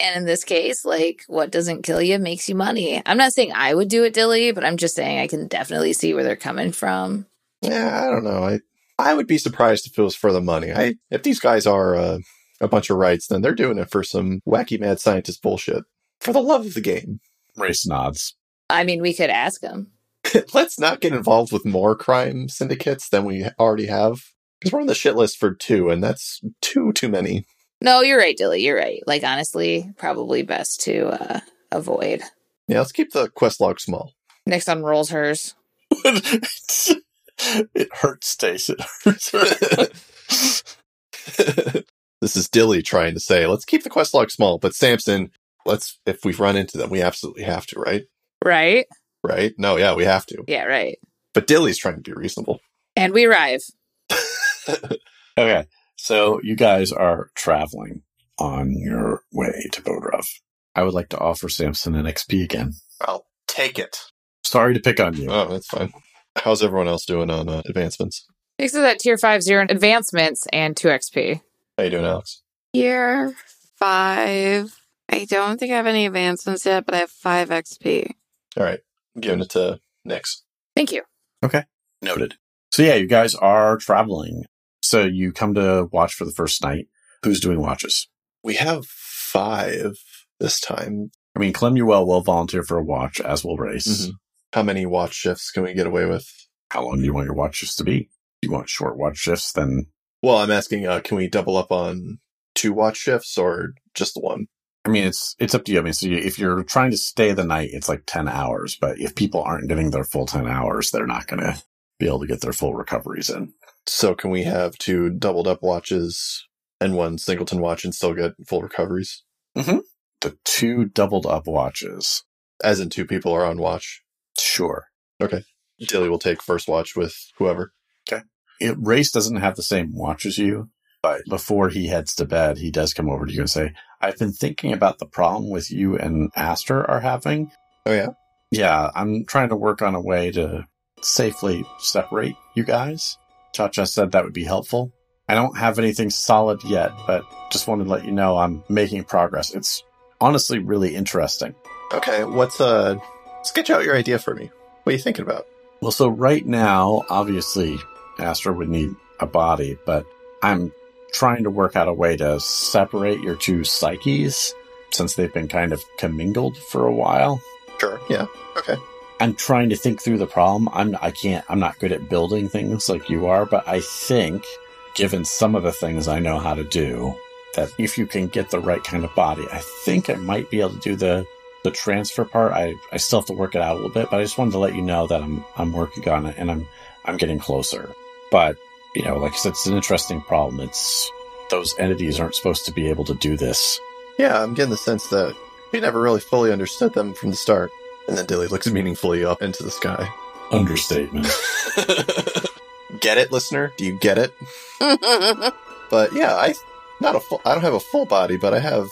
Speaker 4: and in this case, like, what doesn't kill you makes you money. I'm not saying I would do it, Dilly, but I'm just saying I can definitely see where they're coming from.
Speaker 1: yeah, I don't know. I I would be surprised if it was for the money. I if these guys are uh, a bunch of wrights, then they're doing it for some wacky mad scientist bullshit. For the love of the game.
Speaker 2: Race nods.
Speaker 4: I mean, we could ask them.
Speaker 1: Let's not get involved with more crime syndicates than we already have. Because we're on the shit list for two, and that's two too many.
Speaker 4: No, you're right, Dilly. You're right. Like, honestly, probably best to uh, avoid.
Speaker 1: Yeah, let's keep the quest log small.
Speaker 4: Next unrolls hers.
Speaker 2: it hurts, Stace. It hurts.
Speaker 1: this is Dilly trying to say, let's keep the quest log small, but Samson, let's if we run into them, we absolutely have to, right?
Speaker 4: Right?
Speaker 1: Right? No, yeah, we have to.
Speaker 4: Yeah, right.
Speaker 1: But Dilly's trying to be reasonable.
Speaker 4: And we arrive.
Speaker 2: Okay, so you guys are traveling on your way to Bodrov. I would like to offer Samson an XP again.
Speaker 1: I'll take it.
Speaker 2: Sorry to pick on you.
Speaker 1: Oh, that's fine. How's everyone else doing on uh, advancements?
Speaker 4: Takes us at tier 5 zero advancements and 2 XP.
Speaker 1: How you doing, Alex?
Speaker 3: Year five I don't think I have any advancements yet, but I have five XP.
Speaker 1: All right, I'm giving it to Nyx.
Speaker 4: Thank you. Okay.
Speaker 2: Noted. So yeah, you guys are traveling. So you come to watch for the first night. Who's doing watches?
Speaker 1: We have five this time.
Speaker 2: I mean, Clemuel will volunteer for a watch, as will Race.
Speaker 1: Mhm. How many watch shifts can we get away with?
Speaker 2: How long do you want your watch shifts to be? Do You want short watch shifts? Then
Speaker 1: Well, I'm asking, uh, can we double up on two watch shifts or just the one?
Speaker 2: I mean, it's it's up to you. I mean, so you, if you're trying to stay the night, it's like ten hours. But if people aren't getting their full ten hours, they're not going to be able to get their full recoveries in.
Speaker 1: So can we have two doubled up watches and one singleton watch and still get full recoveries? Mm-hmm.
Speaker 2: The two doubled up watches,
Speaker 1: As in two people are on watch.
Speaker 2: sure. Okay.
Speaker 1: Dilly will take first watch with whoever.
Speaker 2: It, Race doesn't have the same watch as you, but before he heads to bed, he does come over to you and say, "I've been thinking about the problem with you and Aster are having.
Speaker 1: Oh yeah.
Speaker 2: Yeah, I'm trying to work on a way to safely separate you guys. Cha Cha said that would be helpful. I don't have anything solid yet, but just wanted to let you know I'm making progress. It's honestly really interesting.
Speaker 1: Okay. What's uh? Sketch out your idea for me. What are you thinking about?
Speaker 2: Well, so right now, obviously, Aster would need a body, but I'm trying to work out a way to separate your two psyches since they've been kind of commingled for a while.
Speaker 1: Sure. Yeah. Okay.
Speaker 2: I'm trying to think through the problem. I'm I can't I'm not good at building things like you are, but I think given some of the things I know how to do, that if you can get the right kind of body, I think I might be able to do the the transfer part. I, I still have to work it out a little bit, but I just wanted to let you know that I'm I'm working on it and I'm I'm getting closer. But you know, like I said, it's an interesting problem. It's those entities aren't supposed to be able to do this.
Speaker 1: Yeah, I'm getting the sense that we never really fully understood them from the start. And then Dilly looks meaningfully up into the sky.
Speaker 2: Understatement.
Speaker 1: get it, listener? Do you get it? But yeah, I not a full. I don't have a full body, but I have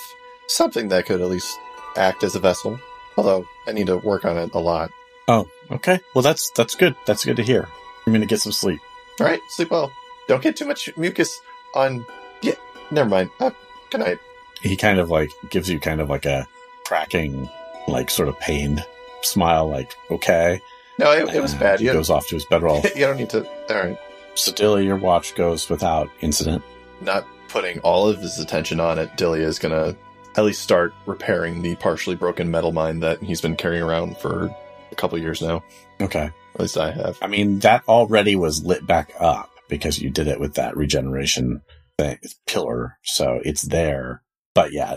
Speaker 1: something that could at least act as a vessel. Although I need to work on it a lot.
Speaker 2: Oh, okay. Well, that's that's good. That's good to hear. I'm gonna get some sleep.
Speaker 1: All right, sleep well. Don't get too much mucus on. Yeah, never mind. Uh, good night.
Speaker 2: He kind of like gives you kind of like a cracking, like sort of pained smile, like okay.
Speaker 1: No, it, it was bad.
Speaker 2: He
Speaker 1: You,
Speaker 2: goes off to his bedroll.
Speaker 1: you don't need to. All right,
Speaker 2: so Dilly, your watch goes without incident.
Speaker 1: not putting all of his attention on it. Dilly is gonna at least start repairing the partially broken metal mine that he's been carrying around for a couple years now.
Speaker 2: Okay.
Speaker 1: At least I have.
Speaker 2: I mean, that already was lit back up because you did it with that regeneration thing, pillar, so it's there. But yeah,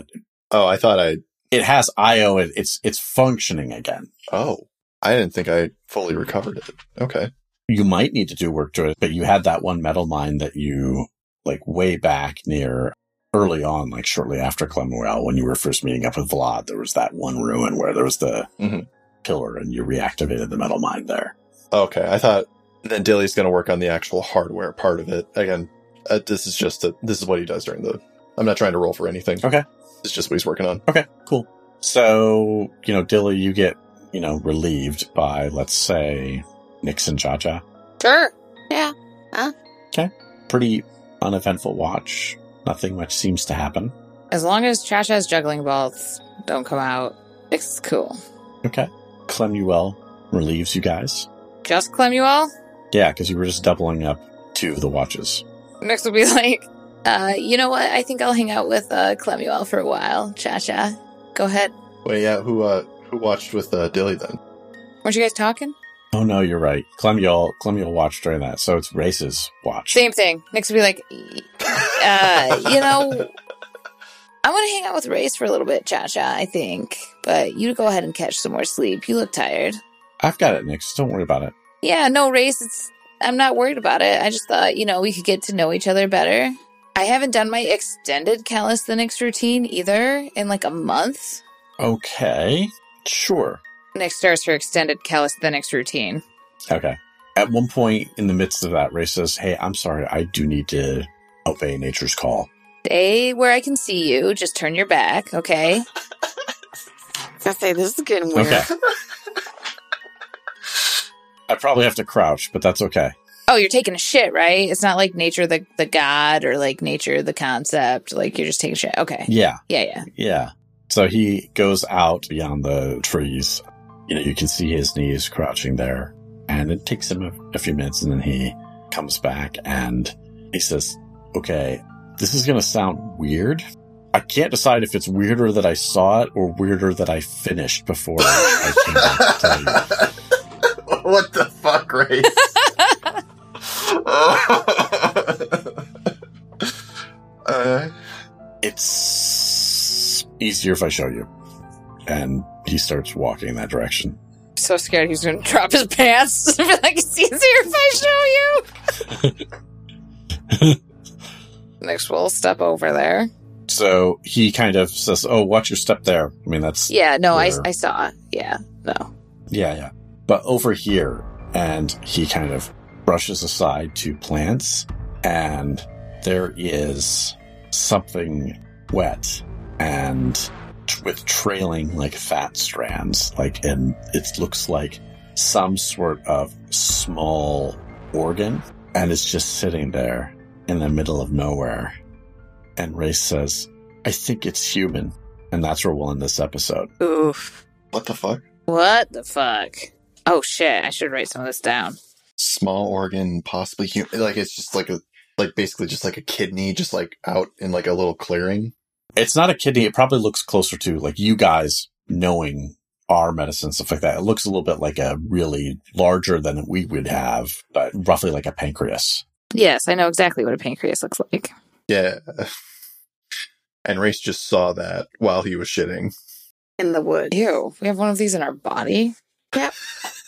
Speaker 1: Oh, I thought I.
Speaker 2: it has IO. It, it's it's functioning again.
Speaker 1: Oh, I didn't think I fully recovered it. Okay.
Speaker 2: you might need to do work to it, but you had that one metal mine that you like way back near early on, like shortly after Clemuel, when you were first meeting up with Vlad, there was that one ruin where there was the
Speaker 1: Mhm.
Speaker 2: pillar and you reactivated the metal mine there.
Speaker 1: Okay, I thought then Dilly's going to work on the actual hardware part of it. Again, uh, this is just a, this is what he does during the. I'm not trying to roll for anything.
Speaker 2: Okay.
Speaker 1: It's just what he's working on.
Speaker 2: Okay, cool. So, you know, Dilly, you get, you know, relieved by, let's say, Nyx and Cha Cha.
Speaker 3: sure. Yeah. Huh? Okay.
Speaker 2: Pretty uneventful watch. Nothing much seems to happen.
Speaker 4: As long as Cha Cha's juggling balls don't come out, it's cool.
Speaker 2: Okay. Clemuel relieves you guys.
Speaker 4: Just Clemuel?
Speaker 2: Yeah, because you were just doubling up two of the watches.
Speaker 4: Nyx will be like, uh, you know what? I think I'll hang out with uh, Clemuel for a while. Cha Cha. Go ahead.
Speaker 1: Wait, yeah, who uh who watched with uh, Dilly then?
Speaker 4: Weren't you guys talking?
Speaker 2: Oh no, you're right. Clemuel Clemuel watched during that, so it's Race's watch.
Speaker 4: Same thing. Nyx will be like, uh, you know, I want to hang out with Race for a little bit, Cha Cha, I think. But you go ahead and catch some more sleep. You look tired.
Speaker 2: I've got it, Nyx. Don't worry about it.
Speaker 4: Yeah, no, Race, it's, I'm not worried about it. I just thought, you know, we could get to know each other better. I haven't done my extended calisthenics routine either in like a month.
Speaker 2: Okay. Sure.
Speaker 4: Nyx starts her extended calisthenics routine.
Speaker 2: Okay. At one point in the midst of that, Race says, Hey, I'm sorry, I do need to obey nature's call.
Speaker 4: Stay where I can see you. Just turn your back, okay?
Speaker 3: I say this is getting weird.
Speaker 2: Okay. I probably have to crouch, but that's okay.
Speaker 4: Oh, you're taking a shit, right? It's not like nature the the god or like nature the concept. Like you're just taking a shit. Okay.
Speaker 2: Yeah.
Speaker 4: Yeah, yeah.
Speaker 2: Yeah. So he goes out beyond the trees. You know, you can see his knees crouching there. And it takes him a, a few minutes and then he comes back and he says, Okay, this is going to sound weird. I can't decide if it's weirder that I saw it or weirder that I finished before I came back to tell you.
Speaker 1: what the fuck, Race? uh,
Speaker 2: It's easier if I show you. And he starts walking in that direction.
Speaker 4: So scared he's gonna drop his pants. Be like, it's easier if I show you. Next, we'll step over there.
Speaker 2: So he kind of says, Oh, watch your step there. I mean, that's
Speaker 4: Yeah, no, I,
Speaker 2: Where?
Speaker 4: I saw. Yeah, no.
Speaker 2: Yeah, yeah. But over here, and he kind of brushes aside two plants, and there is something wet and t- with trailing like fat strands, like, and it looks like some sort of small organ, and it's just sitting there in the middle of nowhere. And Race says, I think it's human. And that's where we'll end this episode.
Speaker 3: Oof.
Speaker 1: what the fuck?
Speaker 4: What the fuck? Oh shit, I should write some of this down.
Speaker 1: Small organ, possibly human. Like it's just like a, like basically just like a kidney, just like out in like a little clearing.
Speaker 2: It's not a kidney. It probably looks closer to like you guys knowing our medicine, stuff like that. It looks a little bit like a really larger than we would have, but roughly like a pancreas.
Speaker 4: Yes, I know exactly what a pancreas looks like.
Speaker 1: Yeah. And Race just saw that while he was shitting.
Speaker 3: In the woods.
Speaker 4: Ew, we have one of these in our body.
Speaker 3: Yep.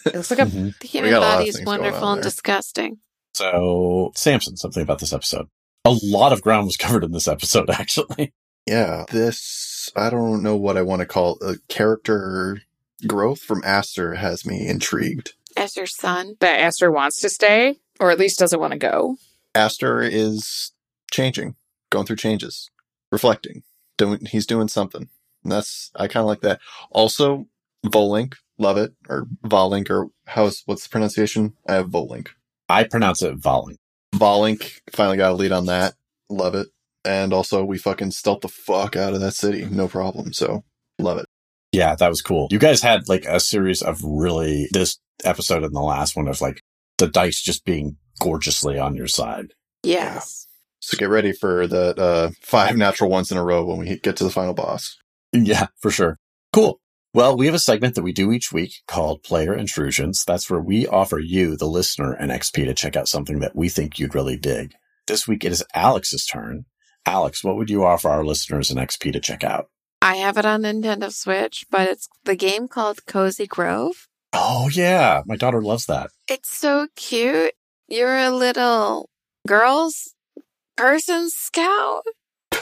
Speaker 4: It looks like a
Speaker 2: Mhm.
Speaker 3: The human
Speaker 1: got a lot of
Speaker 3: body is wonderful and disgusting.
Speaker 2: So, Samson, something about this episode. A lot of ground was covered in this episode, actually.
Speaker 1: Yeah. This, I don't know what I want to call a character growth from Aster has me intrigued.
Speaker 3: Aster's son.
Speaker 4: that Aster wants to stay, or at least doesn't want to go.
Speaker 1: Aster is changing, going through changes, reflecting. Doing, he's doing something. And that's, I kind of like that. Also, Volink, love it. Or Volink, or how's, what's the pronunciation? I have Volink.
Speaker 2: I pronounce it Volink.
Speaker 1: Volink, finally got a lead on that. Love it. And also, we fucking stealth the fuck out of that city. No problem. So, love it.
Speaker 2: Yeah, that was cool. You guys had like a series of really, this episode and the last one of like the dice just being gorgeously on your side.
Speaker 3: Yes.
Speaker 1: So get ready for the uh, five natural ones in a row when we get to the final boss.
Speaker 2: Yeah, for sure. Cool. Well, we have a segment that we do each week called Player Intrusions. That's where we offer you, the listener, an XP to check out something that we think you'd really dig. This week it is Alex's turn. Alex, what would you offer our listeners an XP to check out?
Speaker 3: I have it on Nintendo Switch, but it's the game called Cozy Grove.
Speaker 2: Oh, yeah. My daughter loves that.
Speaker 3: It's so cute. You're a little girls person scout.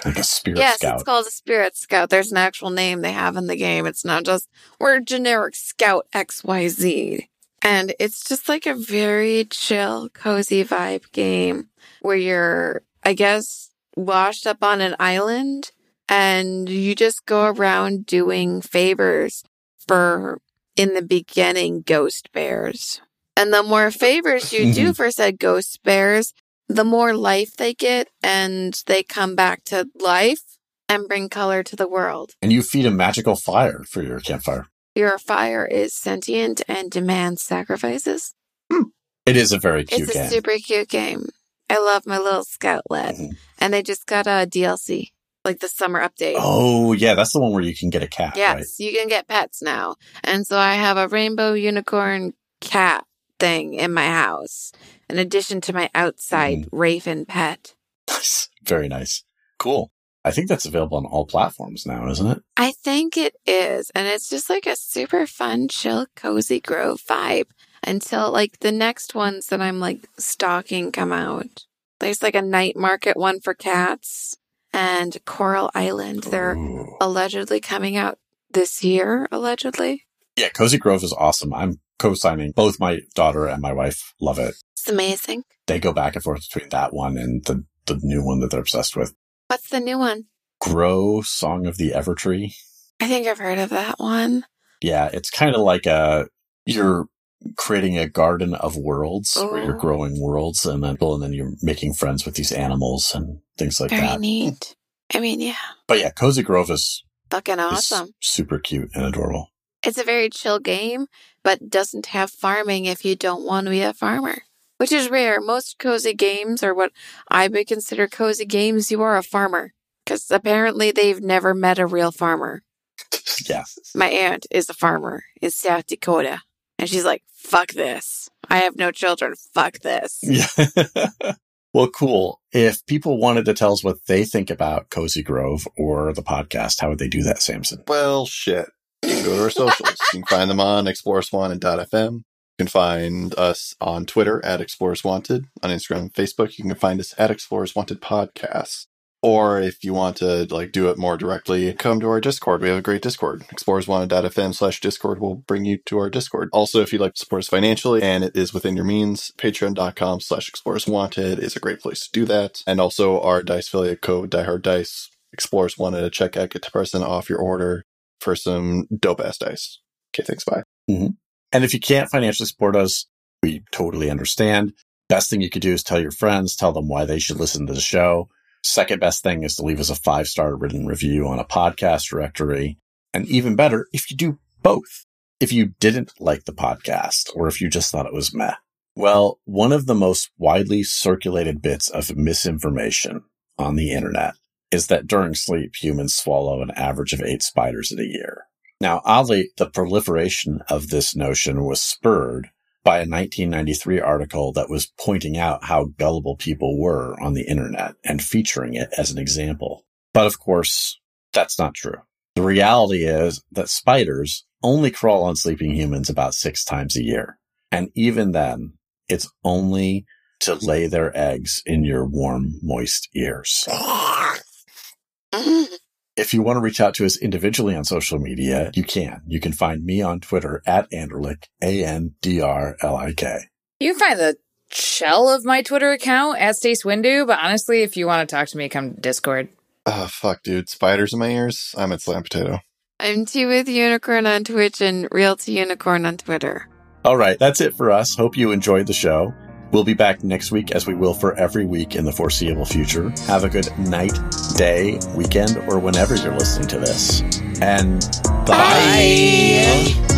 Speaker 2: A spirit
Speaker 3: yes,
Speaker 2: scout.
Speaker 3: it's called a spirit scout. There's an actual name they have in the game. It's not just we're generic scout XYZ. And it's just like a very chill, cozy vibe game where you're, I guess, washed up on an island and you just go around doing favors for, in the beginning, ghost bears. And the more favors you do for said ghost bears, the more life they get and they come back to life and bring color to the world.
Speaker 2: and you feed a magical fire for your campfire.
Speaker 3: Your fire is sentient and demands sacrifices.
Speaker 2: It is a very cute
Speaker 3: it's a
Speaker 2: game.
Speaker 3: super cute game. I love my little scout lad.
Speaker 2: Mhm.
Speaker 3: And they just got a DLC, like the summer update.
Speaker 2: Oh, yeah. That's the one where you can get a cat,
Speaker 3: yes,
Speaker 2: right?
Speaker 3: you can get pets now. And so I have a rainbow unicorn cat thing in my house, in addition to my outside
Speaker 2: Mm-hmm.
Speaker 3: raven pet.
Speaker 2: Very nice. Cool. I think that's available on all platforms now, isn't it?
Speaker 3: I think it is. And it's just like a super fun, chill, cozy grove vibe until like the next ones that I'm like stalking come out. There's like a night market one for cats and Coral Island. They're
Speaker 2: Ooh.
Speaker 3: allegedly coming out this year, allegedly.
Speaker 2: Yeah, Cozy Grove is awesome. I'm co-signing. Both my daughter and my wife love it.
Speaker 3: It's amazing.
Speaker 2: They go back and forth between that one and the, the new one that they're obsessed with.
Speaker 3: What's the new one?
Speaker 2: Grow Song of the Evertree.
Speaker 3: I think I've heard of that one.
Speaker 2: Yeah, it's kind of like a you're creating a garden of worlds where you're growing worlds and then and then you're making friends with these animals and things like
Speaker 3: Very
Speaker 2: that.
Speaker 3: neat. I mean, yeah.
Speaker 2: But yeah, Cozy Grove is
Speaker 3: fucking
Speaker 2: is
Speaker 3: awesome.
Speaker 2: super cute and adorable.
Speaker 3: It's a very chill game, but doesn't have farming if you don't want to be a farmer, which is rare. Most cozy games, or what I would consider cozy games, you are a farmer. Because apparently they've never met a real farmer.
Speaker 2: Yeah.
Speaker 3: My aunt is a farmer in South Dakota, and she's like, fuck this. I have no children. Fuck this.
Speaker 2: Yeah. well, cool. If people wanted to tell us what they think about Cozy Grove or the podcast, how would they do that, Samson?
Speaker 1: Well, shit. Go to our socials. You can find them on Explorerswanted.fm. You can find us on Twitter at Explorers Wanted. On Instagram and Facebook, you can find us at Explorers Wanted Podcast. Or if you want to like do it more directly, come to our Discord. We have a great Discord. Explorerswanted.fm slash Discord will bring you to our Discord. Also, if you'd like to support us financially and it is within your means, patreon.com slash Explorers Wanted is a great place to do that. And also our Dice affiliate code, Die Hard Dice. Explorers Wanted at checkout, get 10% off your order for some dope ass dice. Okay, thanks. Bye. Mm-hmm.
Speaker 2: And if you can't financially support us, we totally understand. Best thing you could do is tell your friends, tell them why they should listen to the show. Second best thing is to leave us a five star written review on a podcast directory. And even better, if you do both. If you didn't like the podcast or if you just thought it was meh. Well, one of the most widely circulated bits of misinformation on the internet is that during sleep, humans swallow an average of eight spiders in a year. Now, oddly, the proliferation of this notion was spurred by a 1993 article that was pointing out how gullible people were on the internet and featuring it as an example. But of course, that's not true. The reality is that spiders only crawl on sleeping humans about six times a year. And even then, it's only to lay their eggs in your warm, moist ears. If you want to reach out to us individually on social media, you can. You can find me on Twitter at Andrlik, A-N-D-R-L-I-K.
Speaker 4: You can find the shell of my Twitter account at Stace Windu, but honestly, if you want to talk to me, come to Discord.
Speaker 1: Oh, fuck, dude. Spiders in my ears? I'm at Slam Potato.
Speaker 3: I'm T with Unicorn on Twitch and Real to Unicorn on Twitter.
Speaker 2: All right, that's it for us. Hope you enjoyed the show. We'll be back next week as we will for every week in the foreseeable future. Have a good night, day, weekend, or whenever you're listening to this. And bye.
Speaker 4: Bye.